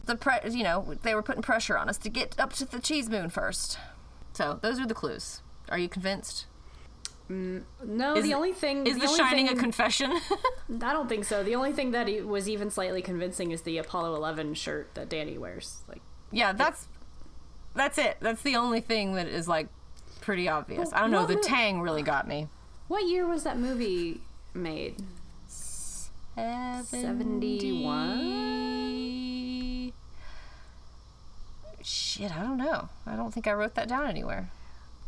The pre- you know they were putting pressure on us to get up to the cheese moon first. So those are the clues. Are you convinced? Mm, no, Is the only thing Is the The, Shining thing, a confession? I don't think so. The only thing that he was even slightly convincing is the Apollo 11 shirt that Danny wears. Like, yeah, that's that's it. That's the only thing that is like pretty obvious. I don't know. The mo- tang really got me. what year was that movie made? 71? Shit, I don't know. I don't think I wrote that down anywhere.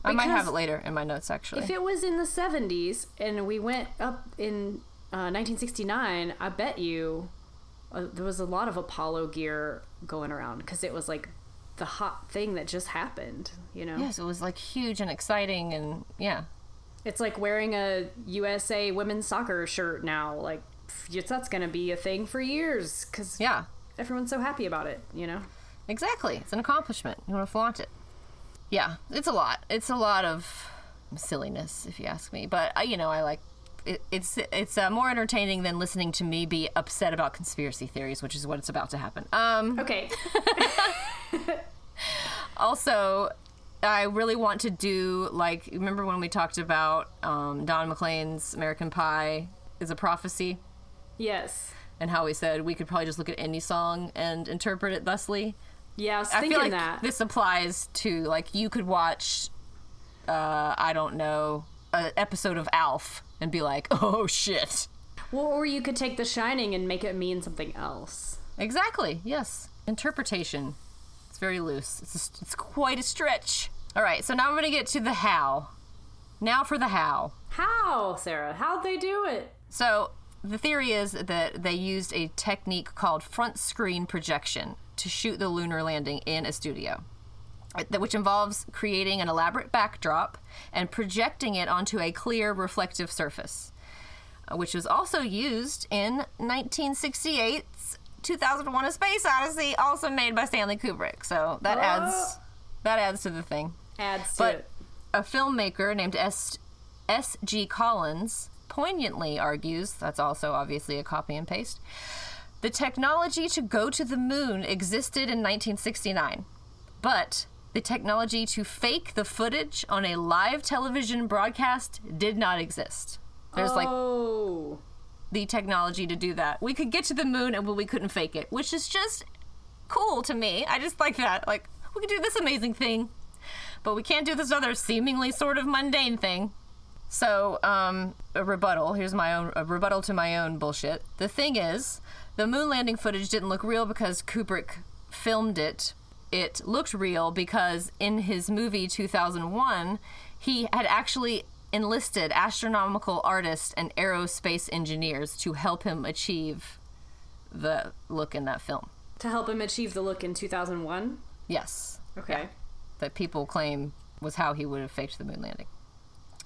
I might have it later in my notes, actually. If it was in the 70s and we went up in uh, 1969, I bet you uh, there was a lot of Apollo gear going around because it was like the hot thing that just happened, you know? yes, it was like huge and exciting, and yeah. It's like wearing a USA women's soccer shirt now. Like, that's going to be a thing for years because Yeah, everyone's so happy about it, you know? Exactly. It's an accomplishment. You want to flaunt it. Yeah, it's a lot. It's a lot of silliness, if you ask me. But uh, you know, I like. It, it's it's uh, more entertaining than listening to me be upset about conspiracy theories, which is what it's about to happen. Um, Okay. also, I really want to do like remember when we talked about um, Don McLean's American Pie is a prophecy, yes. and how we said we could probably just look at any song and interpret it thusly. Yeah, I was I feel like that. this applies to like you could watch, uh, I don't know, an episode of Alf and be like, oh shit. well, or you could take The Shining and make it mean something else. Exactly. Yes. Interpretation. It's very loose. It's a, it's quite a stretch. All right. So now I'm gonna get to the how. Now for the how. How, Sarah? How'd they do it? So the theory is that they used a technique called front screen projection to shoot the lunar landing in a studio, which involves creating an elaborate backdrop and projecting it onto a clear reflective surface, uh, which was also used in 1968's 2001: A Space Odyssey, also made by Stanley Kubrick. So that adds that adds to the thing. Adds to But it. a filmmaker named S. S. G. Collins poignantly argues that's also obviously a copy and paste. The technology to go to the moon existed in 1969, but the technology to fake the footage on a live television broadcast did not exist. There's like oh. the technology to do that. We could get to the moon and we couldn't fake it, which is just cool to me. I just like that. Like, we could do this amazing thing, but we can't do this other seemingly sort of mundane thing. So, um, a rebuttal. Here's my own a rebuttal to my own bullshit. The thing is, the moon landing footage didn't look real because Kubrick filmed it. It looked real because in his movie 2001, he had actually enlisted astronomical artists and aerospace engineers to help him achieve the look in that film. To help him achieve the look in 2001? Yes. Okay. that people claim was how he would have faked the moon landing.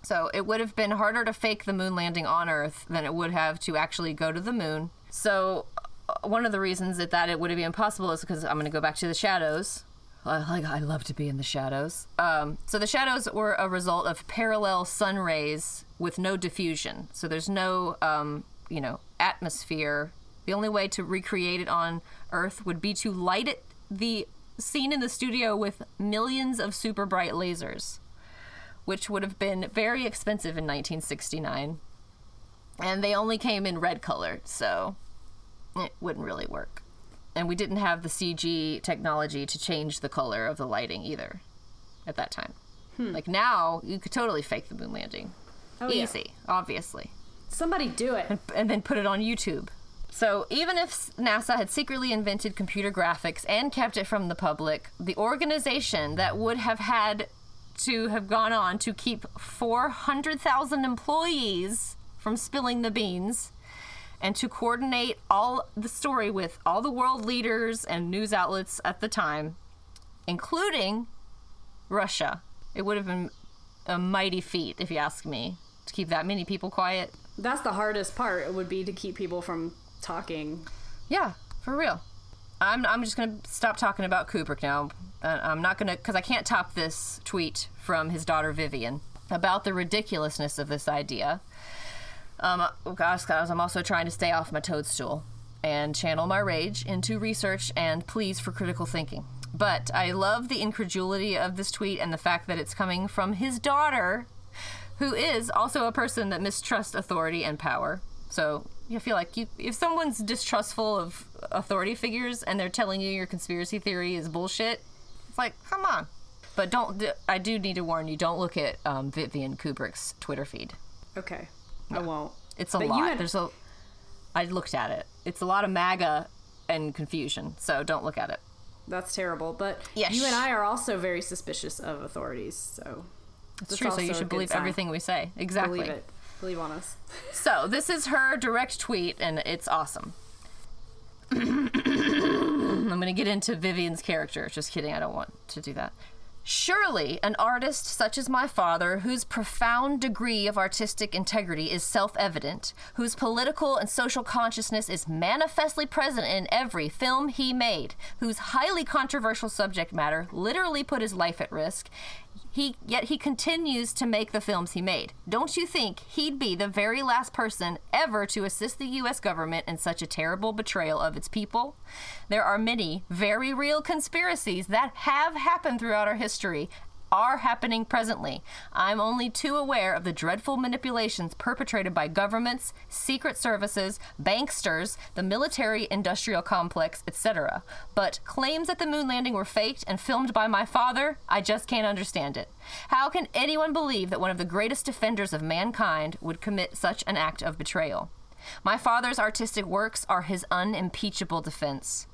So it would have been harder to fake the moon landing on Earth than it would have to actually go to the moon. So one of the reasons that, that it would be impossible is because I'm going to go back to the shadows. I like I love to be in the shadows. Um, so the shadows were a result of parallel sun rays with no diffusion. So there's no um, you know atmosphere. The only way to recreate it on Earth would be to light it the scene in the studio with millions of super bright lasers, which would have been very expensive in 1969. And they only came in red color, so it wouldn't really work. and we didn't have the CG technology to change the color of the lighting either at that time. Hmm. Like now, you could totally fake the moon landing. Oh, yeah. Easy, obviously. Somebody do it. And then put it on YouTube. So even if NASA had secretly invented computer graphics and kept it from the public, the organization that would have had to have gone on to keep 400,000 employees from spilling the beans and to coordinate all the story with all the world leaders and news outlets at the time, including Russia. It would have been a mighty feat, if you ask me, to keep that many people quiet. That's the hardest part. It would be to keep people from talking. Yeah, for real. I'm, I'm just going to stop talking about Kubrick now. I'm not going to, because I can't top this tweet from his daughter Vivian about the ridiculousness of this idea. Um, gosh, guys, I'm also trying to stay off my toadstool and channel my rage into research and pleas for critical thinking. But I love the incredulity of this tweet and the fact that it's coming from his daughter, who is also a person that mistrusts authority and power. So you feel like you, if someone's distrustful of authority figures and they're telling you your conspiracy theory is bullshit, it's like, come on. But don't. I do need to warn you: don't look at um, Vivian Kubrick's Twitter feed. Okay. I won't. It's a But you lot. had- There's a. I looked at it. It's a lot of MAGA and confusion. So don't look at it. That's terrible. But Yes. you and I are also very suspicious of authorities, so It's true. So you should believe sign. everything we say. Exactly. believe it. Believe on us. So this is her direct tweet, and it's awesome. I'm going to get into Vivian's character. Just kidding. I don't want to do that. Surely, an artist such as my father, whose profound degree of artistic integrity is self evident, whose political and social consciousness is manifestly present in every film he made, whose highly controversial subject matter literally put his life at risk, he yet he continues to make the films he made. Don't you think he'd be the very last person ever to assist the US government in such a terrible betrayal of its people? There are many very real conspiracies that have happened throughout our history are happening presently. I'm only too aware of the dreadful manipulations perpetrated by governments, secret services, banksters, the military industrial complex, etc. But claims that the moon landing were faked and filmed by my father, I just can't understand it. How can anyone believe that one of the greatest defenders of mankind would commit such an act of betrayal? My father's artistic works are his unimpeachable defense.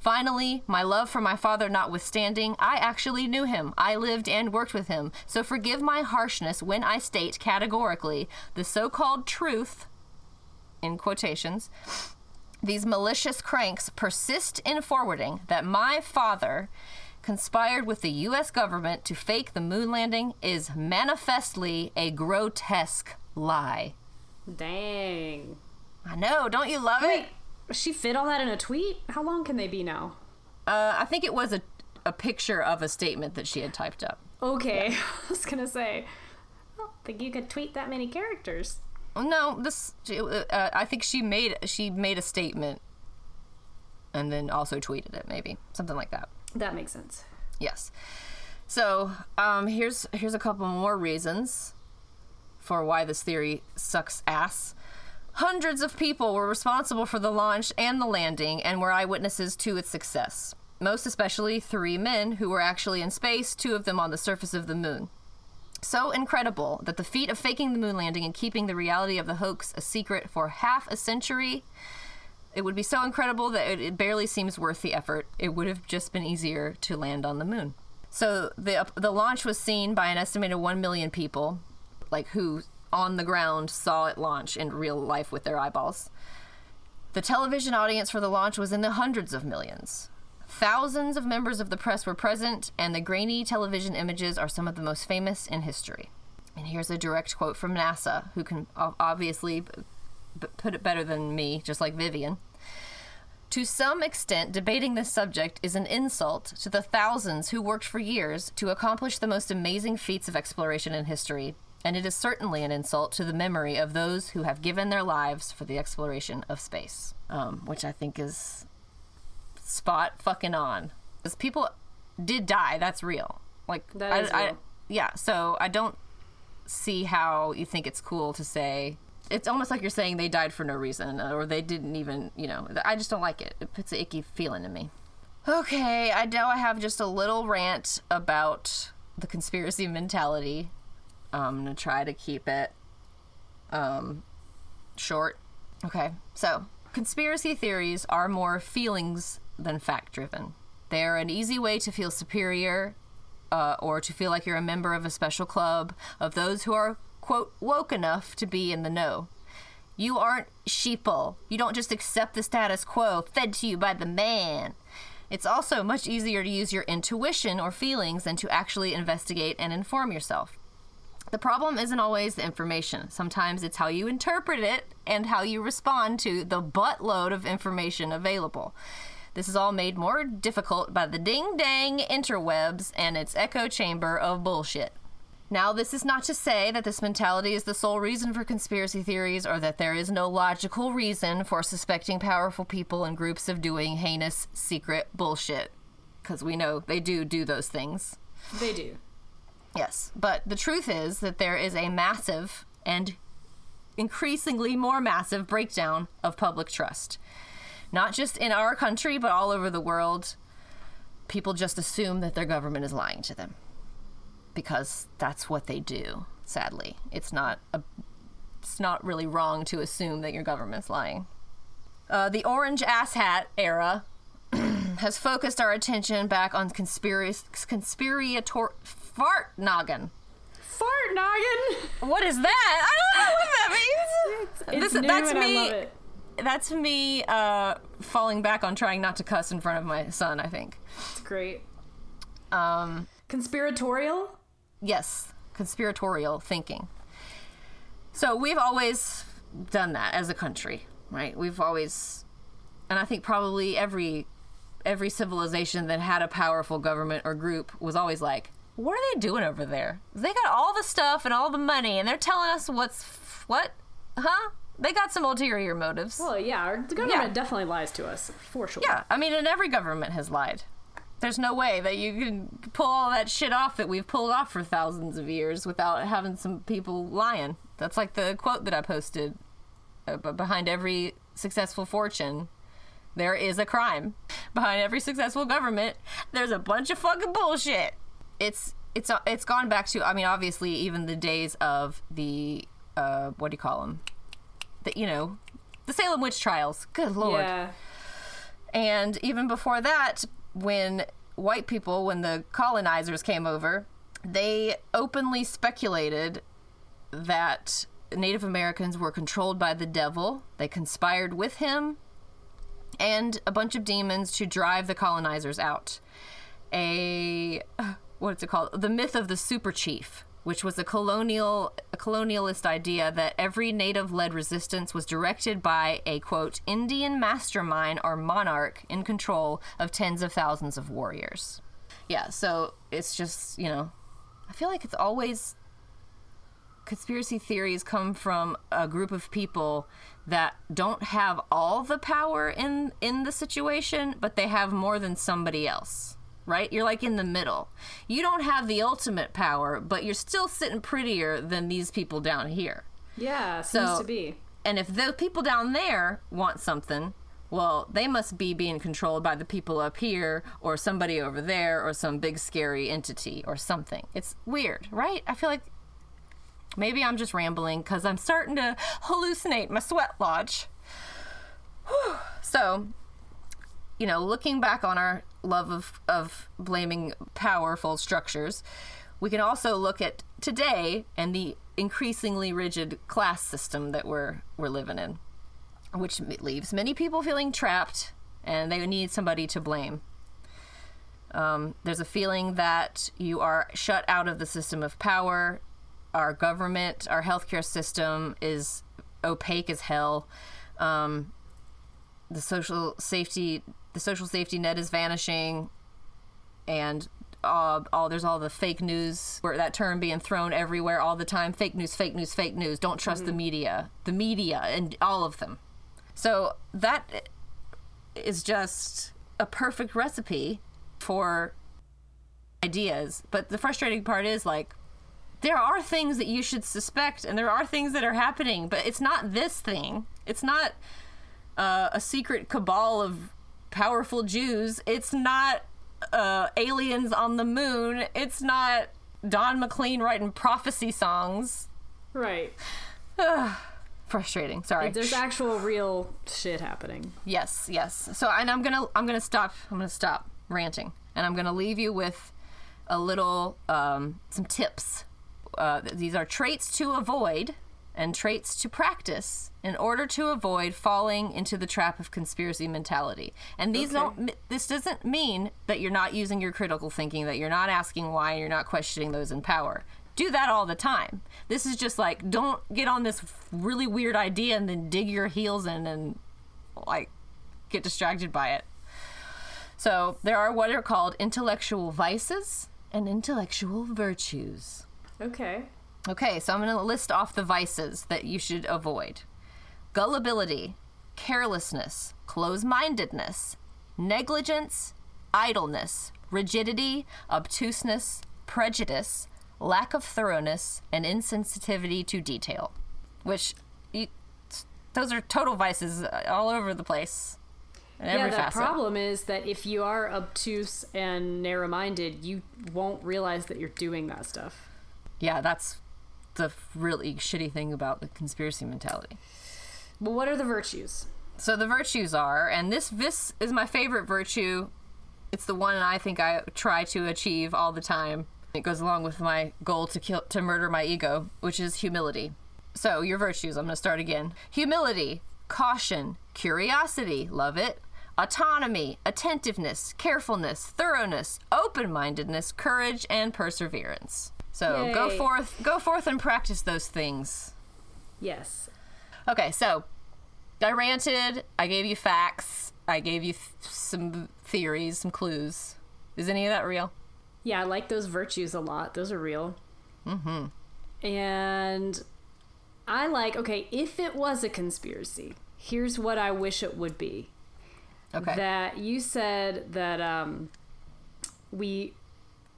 Finally, my love for my father notwithstanding, I actually knew him. I lived and worked with him. So forgive my harshness when I state categorically the so called truth, in quotations, these malicious cranks persist in forwarding that my father conspired with the U.S. government to fake the moon landing is manifestly a grotesque lie. Dang. I know, don't you love Wait, it? She fit all that in a tweet? How long can they be now? Uh, I think it was a, a picture of a statement that she had typed up. Okay. I was gonna say, I don't think you could tweet that many characters. No, this. Uh, I think she made she made a statement, and then also tweeted it, maybe something like that. That makes sense. Yes. So um, here's here's a couple more reasons for why this theory sucks ass. Hundreds of people were responsible for the launch and the landing, and were eyewitnesses to its success. Most especially three men who were actually in space, two of them on the surface of the moon. So incredible that the feat of faking the moon landing and keeping the reality of the hoax a secret for half a century it would be so incredible that it, barely seems worth the effort. It would have just been easier to land on the moon. So the the launch was seen by an estimated 1 million people, like who on the ground saw it launch in real life with their eyeballs. The television audience for the launch was in the hundreds of millions. Thousands of members of the press were present, and the grainy television images are some of the most famous in history. And here's a direct quote from NASA, who can obviously put it better than me, just like Vivian. To some extent, debating this subject is an insult to the thousands who worked for years to accomplish the most amazing feats of exploration in history, and it is certainly an insult to the memory of those who have given their lives for the exploration of space. Um, which I think is spot fucking on. Because people did die, that's real. Like, That I, is I- real. yeah, so I don't see how you think it's cool to say it's almost like you're saying they died for no reason or they didn't even, you know. I just don't like it. It puts an icky feeling in me. Okay, I know I have just a little rant about the conspiracy mentality. I'm gonna try to keep it um, short. Okay, so conspiracy theories are more feelings than fact driven. They're an easy way to feel superior uh, or to feel like you're a member of a special club of those who are, quote, woke enough to be in the know. You aren't sheeple. You don't just accept the status quo fed to you by the man. It's also much easier to use your intuition or feelings than to actually investigate and inform yourself. The problem isn't always the information. Sometimes it's how you interpret it and how you respond to the buttload of information available. This is all made more difficult by the ding dang interwebs and its echo chamber of bullshit. Now, this is not to say that this mentality is the sole reason for conspiracy theories or that there is no logical reason for suspecting powerful people and groups of doing heinous secret bullshit. Because we know they do do those things. They do. Yes, but the truth is that there is a massive and increasingly more massive breakdown of public trust. Not just in our country, but all over the world. People just assume that their government is lying to them because that's what they do. Sadly, it's not a, it's not really wrong to assume that your government's lying. Uh, the orange asshat era has focused our attention back on conspiracy conspirator fart noggin. Fart noggin. What is that? I don't know what that means. It's This- new that's and me. I love it. That's me uh, falling back on trying not to cuss in front of my son. I think. It's great. Um, Conspiratorial. yes, conspiratorial thinking. So we've always done that as a country, right? We've always, and I think probably every every civilization that had a powerful government or group was always like, "What are they doing over there? They got all the stuff and all the money, and they're telling us what's what, huh? They got some ulterior motives." Well, yeah, our, the government Yeah. definitely lies to us for sure. Yeah, I mean, and every government has lied. There's no way that you can pull all that shit off that we've pulled off for thousands of years without having some people lying. That's like the quote that I posted. Uh, but behind every successful fortune, there is a crime. Behind every successful government, there's a bunch of fucking bullshit. It's it's it's gone back to. I mean, obviously, even the days of the uh, what do you call them? The you know, the Salem witch trials. Good lord. Yeah. And even before that, when white people, when the colonizers came over, they openly speculated that Native Americans were controlled by the devil. They conspired with him and a bunch of demons to drive the colonizers out. A what's it called? The myth of the super chief, which was a colonial a colonialist idea that every native-led resistance was directed by a quote Indian mastermind or monarch in control of tens of thousands of warriors. Yeah, so it's just, you know, I feel like it's always conspiracy theories come from a group of people that don't have all the power in in the situation but they have more than somebody else right? You're like in the middle. You don't have the ultimate power but you're still sitting prettier than these people down here. Yeah, seems to be. and if the people down there want something well they must be being controlled by the people up here or somebody over there or some big scary entity or something. It's weird right? I feel like maybe i'm just rambling because i'm starting to hallucinate my sweat lodge. Whew. so you know looking back on our love of, of blaming powerful structures we can also look at today and the increasingly rigid class system that we're we're living in which leaves many people feeling trapped and they need somebody to blame. Um, there's a feeling that you are shut out of the system of power. Our government, our healthcare system is opaque as hell. Um, the social safety, the social safety net is vanishing, and uh, all there's all the fake news where that term being thrown everywhere all the time. Fake news, fake news, fake news. Don't trust the media, the media, and all of them. So that is just a perfect recipe for ideas. But the frustrating part is like there are things that you should suspect and there are things that are happening, but it's not this thing. It's not uh, a secret cabal of powerful Jews. It's not uh, aliens on the moon. It's not Don McLean writing prophecy songs. Right. Frustrating. Sorry. There's actual real shit happening. Yes, yes. So, and I'm gonna, I'm gonna stop. I'm gonna stop ranting, and I'm gonna leave you with a little, um, some tips. Uh, these are traits to avoid and traits to practice in order to avoid falling into the trap of conspiracy mentality. And these Okay. don't. This doesn't mean that you're not using your critical thinking, that you're not asking why, you're not questioning those in power. Do that all the time. This is just like don't get on this really weird idea and then dig your heels in and like get distracted by it. So there are what are called intellectual vices and intellectual virtues. Okay. Okay, so I'm going to list off the vices that you should avoid gullibility, carelessness, close mindedness, negligence, idleness, rigidity, obtuseness, prejudice, lack of thoroughness, and insensitivity to detail. Which, you, those are total vices all over the place. Yeah, the facet. problem is that if you are obtuse and narrow-minded, you won't realize that you're doing that stuff. Yeah, that's the really shitty thing about the conspiracy mentality. But what are the virtues? So the virtues are, and this this is my favorite virtue. It's the one I think I try to achieve all the time. It goes along with my goal to kill to murder my ego, which is humility. So your virtues, I'm going to start again. Humility, caution, curiosity, love it. Autonomy, attentiveness, carefulness, thoroughness, open-mindedness, courage, and perseverance. So go forth, go forth and practice those things. Yes. Okay, so I ranted. I gave you facts. I gave you th- some theories, some clues. Is any of that real? Yeah, I like those virtues a lot. Those are real. Mm-hmm. And I like, okay, if it was a conspiracy, here's what I wish it would be. Okay. That you said that um, we,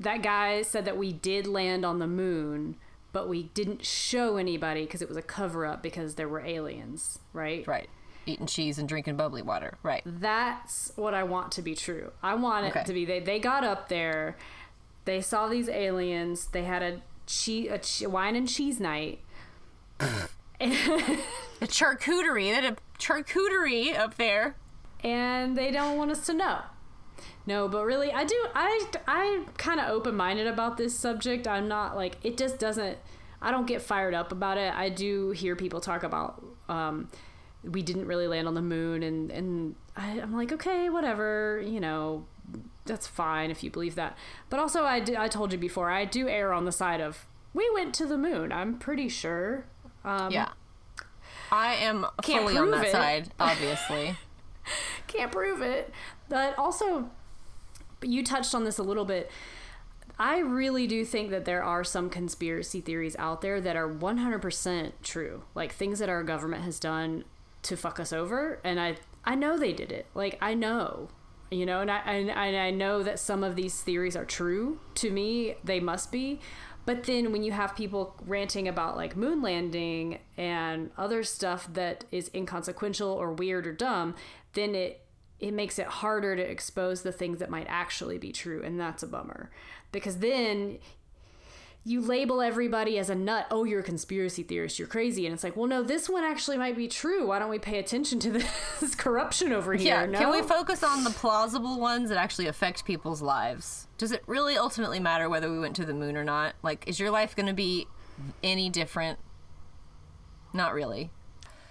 that guy said that we did land on the moon, but we didn't show anybody because it was a cover up because there were aliens, right? right. Eating cheese and drinking bubbly water. Right. That's what I want to be true. I want it Okay. to be they they got up there, they saw these aliens, they had a che- a che- wine and cheese night. A charcuterie. They had a charcuterie up there. and they don't want us to know. No, but really, I do. I I kind of open minded about this subject. I'm not like it just doesn't. I don't get fired up about it. I do hear people talk about um, we didn't really land on the moon, and and I, I'm like, okay, whatever, you know, that's fine if you believe that. But also, I I told you before, I do err on the side of we went to the moon. I'm pretty sure. Um, Yeah. I am fully on that it. side, obviously. can't prove it. But also, you touched on this a little bit. I really do think that there are some conspiracy theories out there that are 100% true. Like things that our government has done to fuck us over. And I, I know they did it. Like, I know. You know, and I, and, and I know that some of these theories are true. To me, they must be. But then when you have people ranting about like moon landing and other stuff that is inconsequential or weird or dumb, then it it makes it harder to expose the things that might actually be true and that's a bummer. Because then you label everybody as a nut. Oh, you're a conspiracy theorist. You're crazy. And it's like, well, no, this one actually might be true. Why don't we pay attention to this corruption over here? Yeah, no? can we focus on the plausible ones that actually affect people's lives? Does it really ultimately matter whether we went to the moon or not? Like, is your life going to be any different? Not really.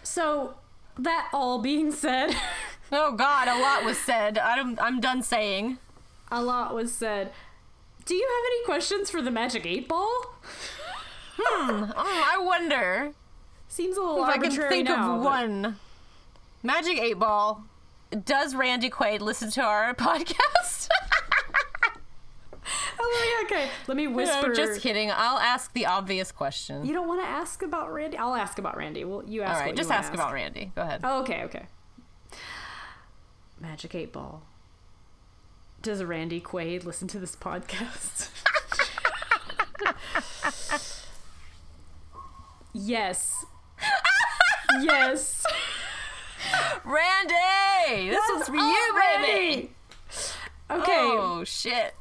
so, that all being said, Oh God, a lot was said. I'm I'm done saying. a lot was said. Do you have any questions for the Magic 8 Ball? Oh, I wonder Seems a little if I can think now, of but- one. Magic Eight Ball. Does Randy Quaid listen to our podcast? Oh, yeah, okay. Let me No, whisper. just kidding. I'll ask the obvious question. You don't want to ask about Randy? I'll ask about Randy. Well, you ask. All right, just wanna ask about Randy. Go ahead. Oh, okay, okay. Magic Eight Ball. Does Randy Quaid listen to this podcast? Yes. yes. Randy, this is for you, baby. Okay. Oh shit.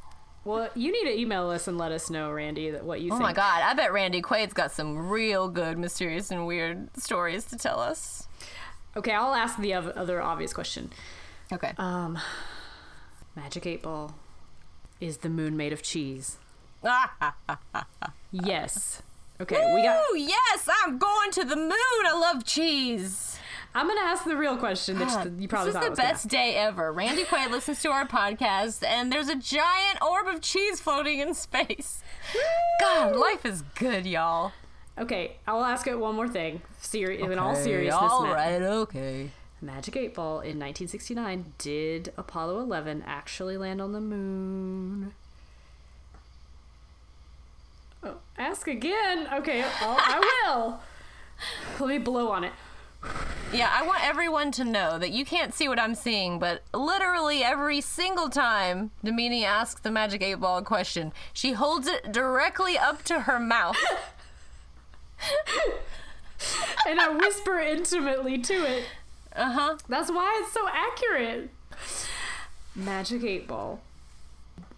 Well, you need to email us and let us know, Randy, that what you Oh think. Oh my god, I bet Randy Quaid's got some real good, mysterious, and weird stories to tell us. Okay, I'll ask the other obvious question. Okay. Um, Magic 8 Ball. Is the moon made of cheese? Yes. Okay, we got. Yes, I'm going to the moon. I love cheese. I'm gonna ask the real question that God, you probably this is the best day ever. Randy Quaid listens to our podcast, and there's a giant orb of cheese floating in space. God, life is good, y'all. Okay, I'll ask it one more thing. Seri- in all Okay, seriousness, all right, okay. Magic 8 Ball in 1969 did Apollo 11 actually land on the moon? Oh, ask again. Okay, I'll, I will. Let me blow on it. Yeah, I want everyone to know that you can't see what I'm seeing, but literally every single time Damini asks the Magic 8 Ball a question, she holds it directly up to her mouth. And I whisper intimately to it. Uh huh. That's why it's so accurate. Magic 8 Ball.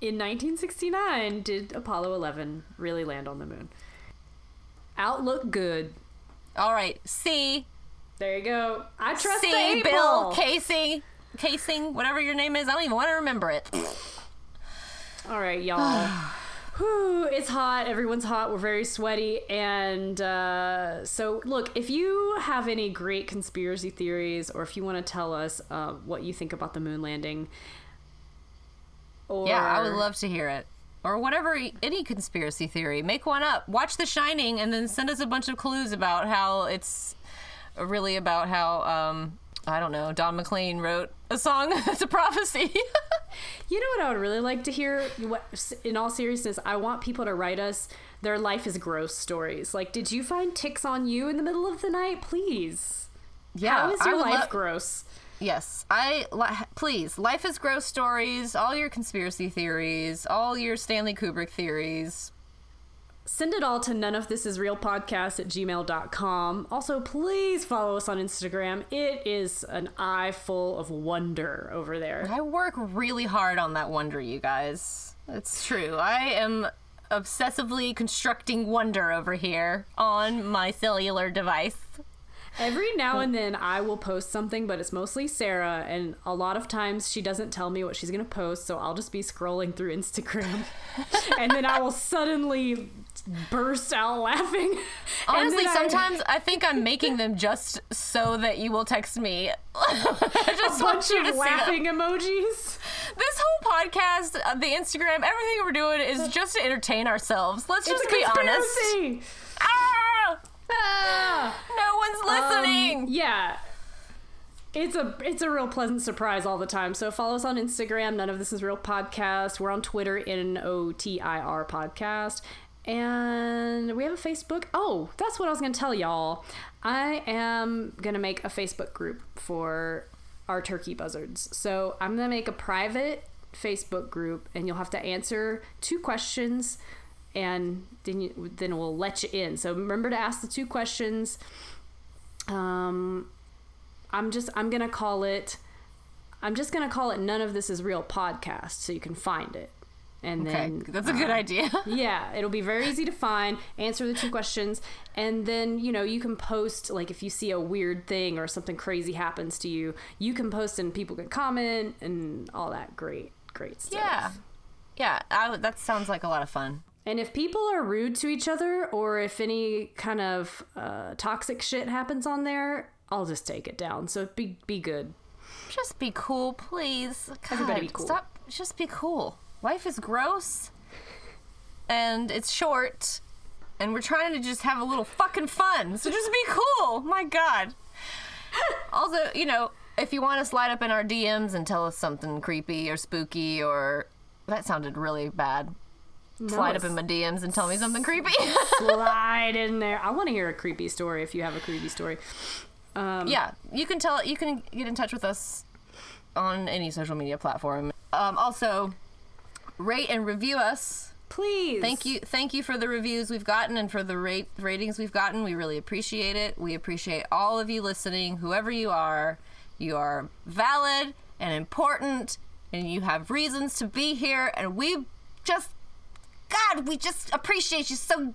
In 1969, did Apollo 11 really land on the moon? Outlook good. All right, C. There you go. I trust C, the 8 Bill, Ball. Casey, Kaysing, whatever your name is. I don't even want to remember it. All right, y'all. Whew, it's hot. Everyone's hot. We're very sweaty. And uh, so, look, if you have any great conspiracy theories or if you want to tell us uh, what you think about the moon landing, or Yeah, I would love to hear it. Or whatever, any conspiracy theory. Make one up. Watch The Shining and then send us a bunch of clues about how it's really about how, um, I don't know, Don McLean wrote a song that's a prophecy. You know what I would really like to hear? What, in all seriousness, I want people to write us their life is gross stories. Like, did you find ticks on you in the middle of the night? Please. yeah, How is your life lo- gross? Yes, I li- please. Life is gross stories. All your conspiracy theories. All your Stanley Kubrick theories. Send it all to none of this is real podcast at gmail.com. Also, please follow us on Instagram. It is an eye full of wonder over there. I work really hard on that wonder, you guys. It's true. I am obsessively constructing wonder over here on my cellular device. Every now and then I will post something, but it's mostly Sarah, and a lot of times she doesn't tell me what she's gonna post, so I'll just be scrolling through Instagram. and then I will suddenly burst out laughing. Honestly, then I- sometimes I think I'm making them just so that you will text me. I just a want bunch you to of see laughing emojis. This whole podcast, uh, the Instagram, everything we're doing is just to entertain ourselves. Let's It's just be honest. Ah! Ah! No one's listening. Um, yeah. It's a it's a real pleasant surprise all the time. So follow us on Instagram. None of this is real podcast. We're on Twitter. N O T I R podcast. And we have a Facebook. Oh, that's what I was going to tell y'all. I am going to make a Facebook group for our turkey buzzards. So I'm going to make a private Facebook group, and you'll have to answer two questions, and then you, then we'll let you in. So remember to ask the two questions. Um, I'm just I'm gonna call it. I'm just gonna call it. None of this is real podcast, so you can find it. And okay, then that's a good idea. yeah, it'll be very easy to find. Answer the two questions, and then you know you can post like if you see a weird thing or something crazy happens to you, you can post and people can comment and all that great great stuff. yeah, yeah. I, that sounds like a lot of fun. And if people are rude to each other, or if any kind of uh, toxic shit happens on there, I'll just take it down. So be be good. Just be cool, please. God, Everybody be cool. Stop. Just be cool. Life is gross, and it's short, and we're trying to just have a little fucking fun. So just be cool. My God. Also, you know, if you want to slide up in our DMs and tell us something creepy or spooky or that sounded really bad. slide up in my DMs and tell me something creepy. slide in there. I want to hear a creepy story if you have a creepy story. Um, yeah, you can tell. You can get in touch with us on any social media platform. Um, also, rate and review us Please. Thank you, thank you for the reviews we've gotten and for the rate ratings we've gotten. We really appreciate it. We appreciate all of you listening, whoever you are. You are valid and important, and you have reasons to be here. And we just, God, we just appreciate you so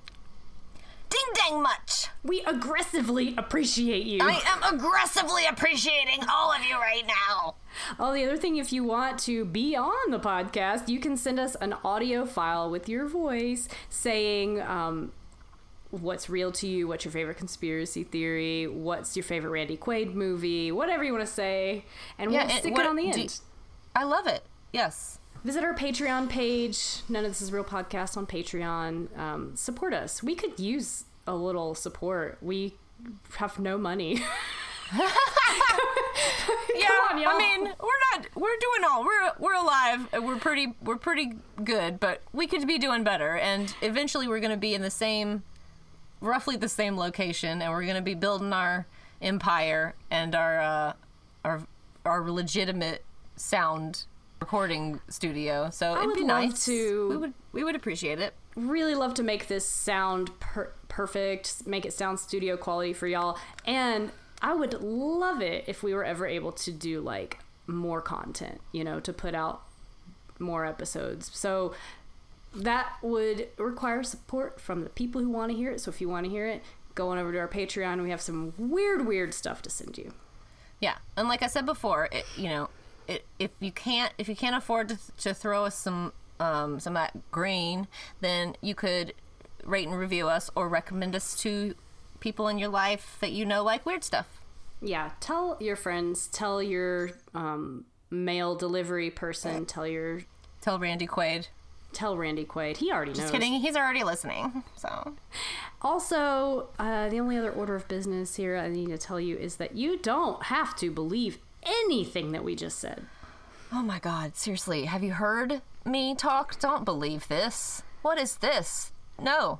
ding dang much. We aggressively appreciate you. I am aggressively appreciating all of you right now. Oh, the other thing, if you want to be on the podcast, you can send us an audio file with your voice saying um, what's real to you, what's your favorite conspiracy theory, what's your favorite Randy Quaid movie, whatever you want to say, and we'll and stick what- it on the end. I love it. Yes. Visit our Patreon page. None of this is real podcast on Patreon. Um, support us. We could use a little support. We have no money. Yeah, on. I mean, we're not we're doing all. We're we're alive. We're pretty we're pretty good, but we could be doing better and eventually we're going to be in the same roughly the same location and we're going to be building our empire and our uh our our legitimate sound recording studio. So it'd would be nice to- We would we would appreciate it. really love to make this sound per- perfect, make it sound studio quality for y'all. And I would love it if we were ever able to do like more content, you know, to put out more episodes. So that would require support from the people who want to hear it. So if you want to hear it, go on over to our Patreon. We have some weird, weird stuff to send you. Yeah, and like I said before, it, you know, it, if you can't if you can't afford to, to throw us some um, some of that green, then you could rate and review us or recommend us to people in your life that you know like weird stuff. Yeah, tell your friends, tell your um, mail delivery person, tell your Tell Randy Quaid. tell Randy Quaid. He already knows. Just kidding, he's already listening. So Also, uh, the only other order of business here I need to tell you is that you don't have to believe anything that we just said. Oh my god, seriously, have you heard me talk? Don't believe this. What is this? No.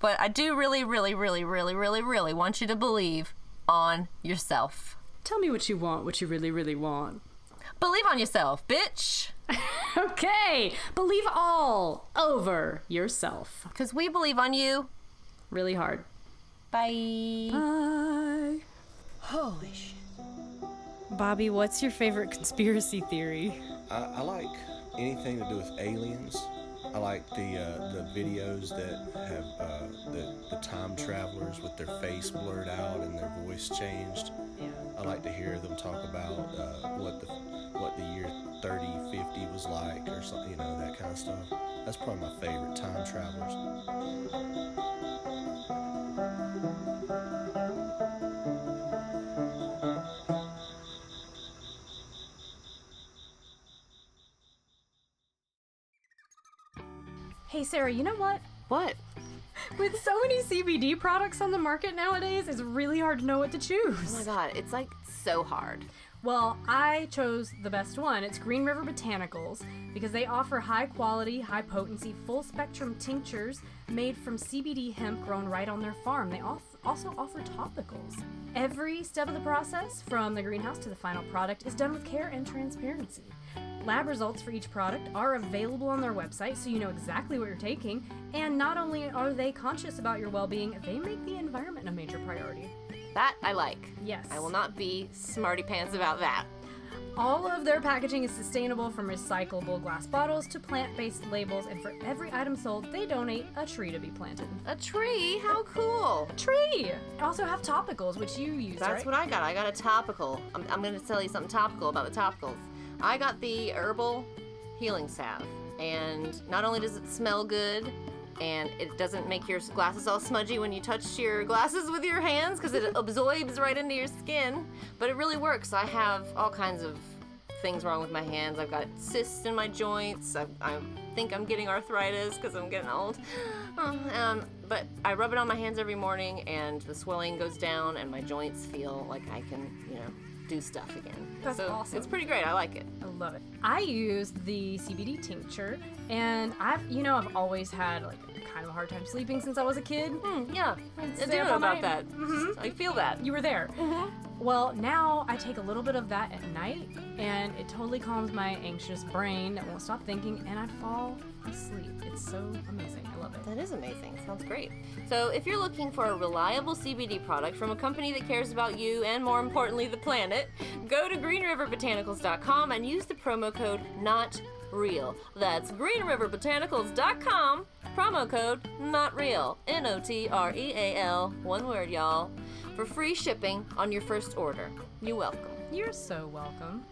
But I do really, really, really, really, really, really want you to believe on yourself. Tell me what you want, what you really, really want. Believe on yourself, bitch. Okay, believe all over yourself. Because we believe on you. Really hard. Bye. Bye. Holy shit. Bobby, what's your favorite conspiracy theory? I, I like anything to do with aliens. I like the uh, the videos that have uh, the the time travelers with their face blurred out and their voice changed. Yeah. I like to hear them talk about uh, what the what the year 30, 50 was like, or something, you know, that kind of stuff. That's probably my favorite time travelers. Hey, Sarah, you know what? What? With so many CBD products on the market nowadays, it's really hard to know what to choose. Oh my god, it's like so hard. Well, I chose the best one. It's Green River Botanicals because they offer high quality, high potency, full spectrum tinctures made from CBD hemp grown right on their farm. They also offer topicals. Every step of the process, from the greenhouse to the final product, is done with care and transparency. Lab results for each product are available on their website so you know exactly what you're taking. And not only are they conscious about your well being, they make the environment a major priority. That I like. Yes. I will not be smarty pants about that. All of their packaging is sustainable from recyclable glass bottles to plant based labels, and for every item sold, they donate a tree to be planted. A tree? How cool. A Tree! They also have topicals, which you use, That's right? what I got. I got a topical. I'm, I'm going to tell you something topical about the topicals. I got the herbal healing salve, and not only does it smell good, and it doesn't make your glasses all smudgy when you touch your glasses with your hands because it absorbs right into your skin, but it really works. I have all kinds of things wrong with my hands. I've got cysts in my joints. I, I think I'm getting arthritis because I'm getting old. Um, but I rub it on my hands every morning, and the swelling goes down, and my joints feel like I can, you know, do stuff again. That's so awesome. It's pretty great. I like it. I love it. I used the CBD tincture, and I've, you know, I've always had like kind of a hard time sleeping since I was a kid. Hmm, yeah, I do know about night. Mm-hmm. that. I feel that. You were there. Well, now I take a little bit of that at night, and it totally calms my anxious brain that won't stop thinking, and I fall asleep. It's so amazing. That is amazing. Sounds great. So, if you're looking for a reliable CBD product from a company that cares about you and, more importantly, the planet, go to greenriverbotanicals.com and use the promo code NOT REAL. That's greenriverbotanicals.com, promo code NOT REAL. N O T R E A L, one word, y'all, for free shipping on your first order. You're welcome. You're so welcome.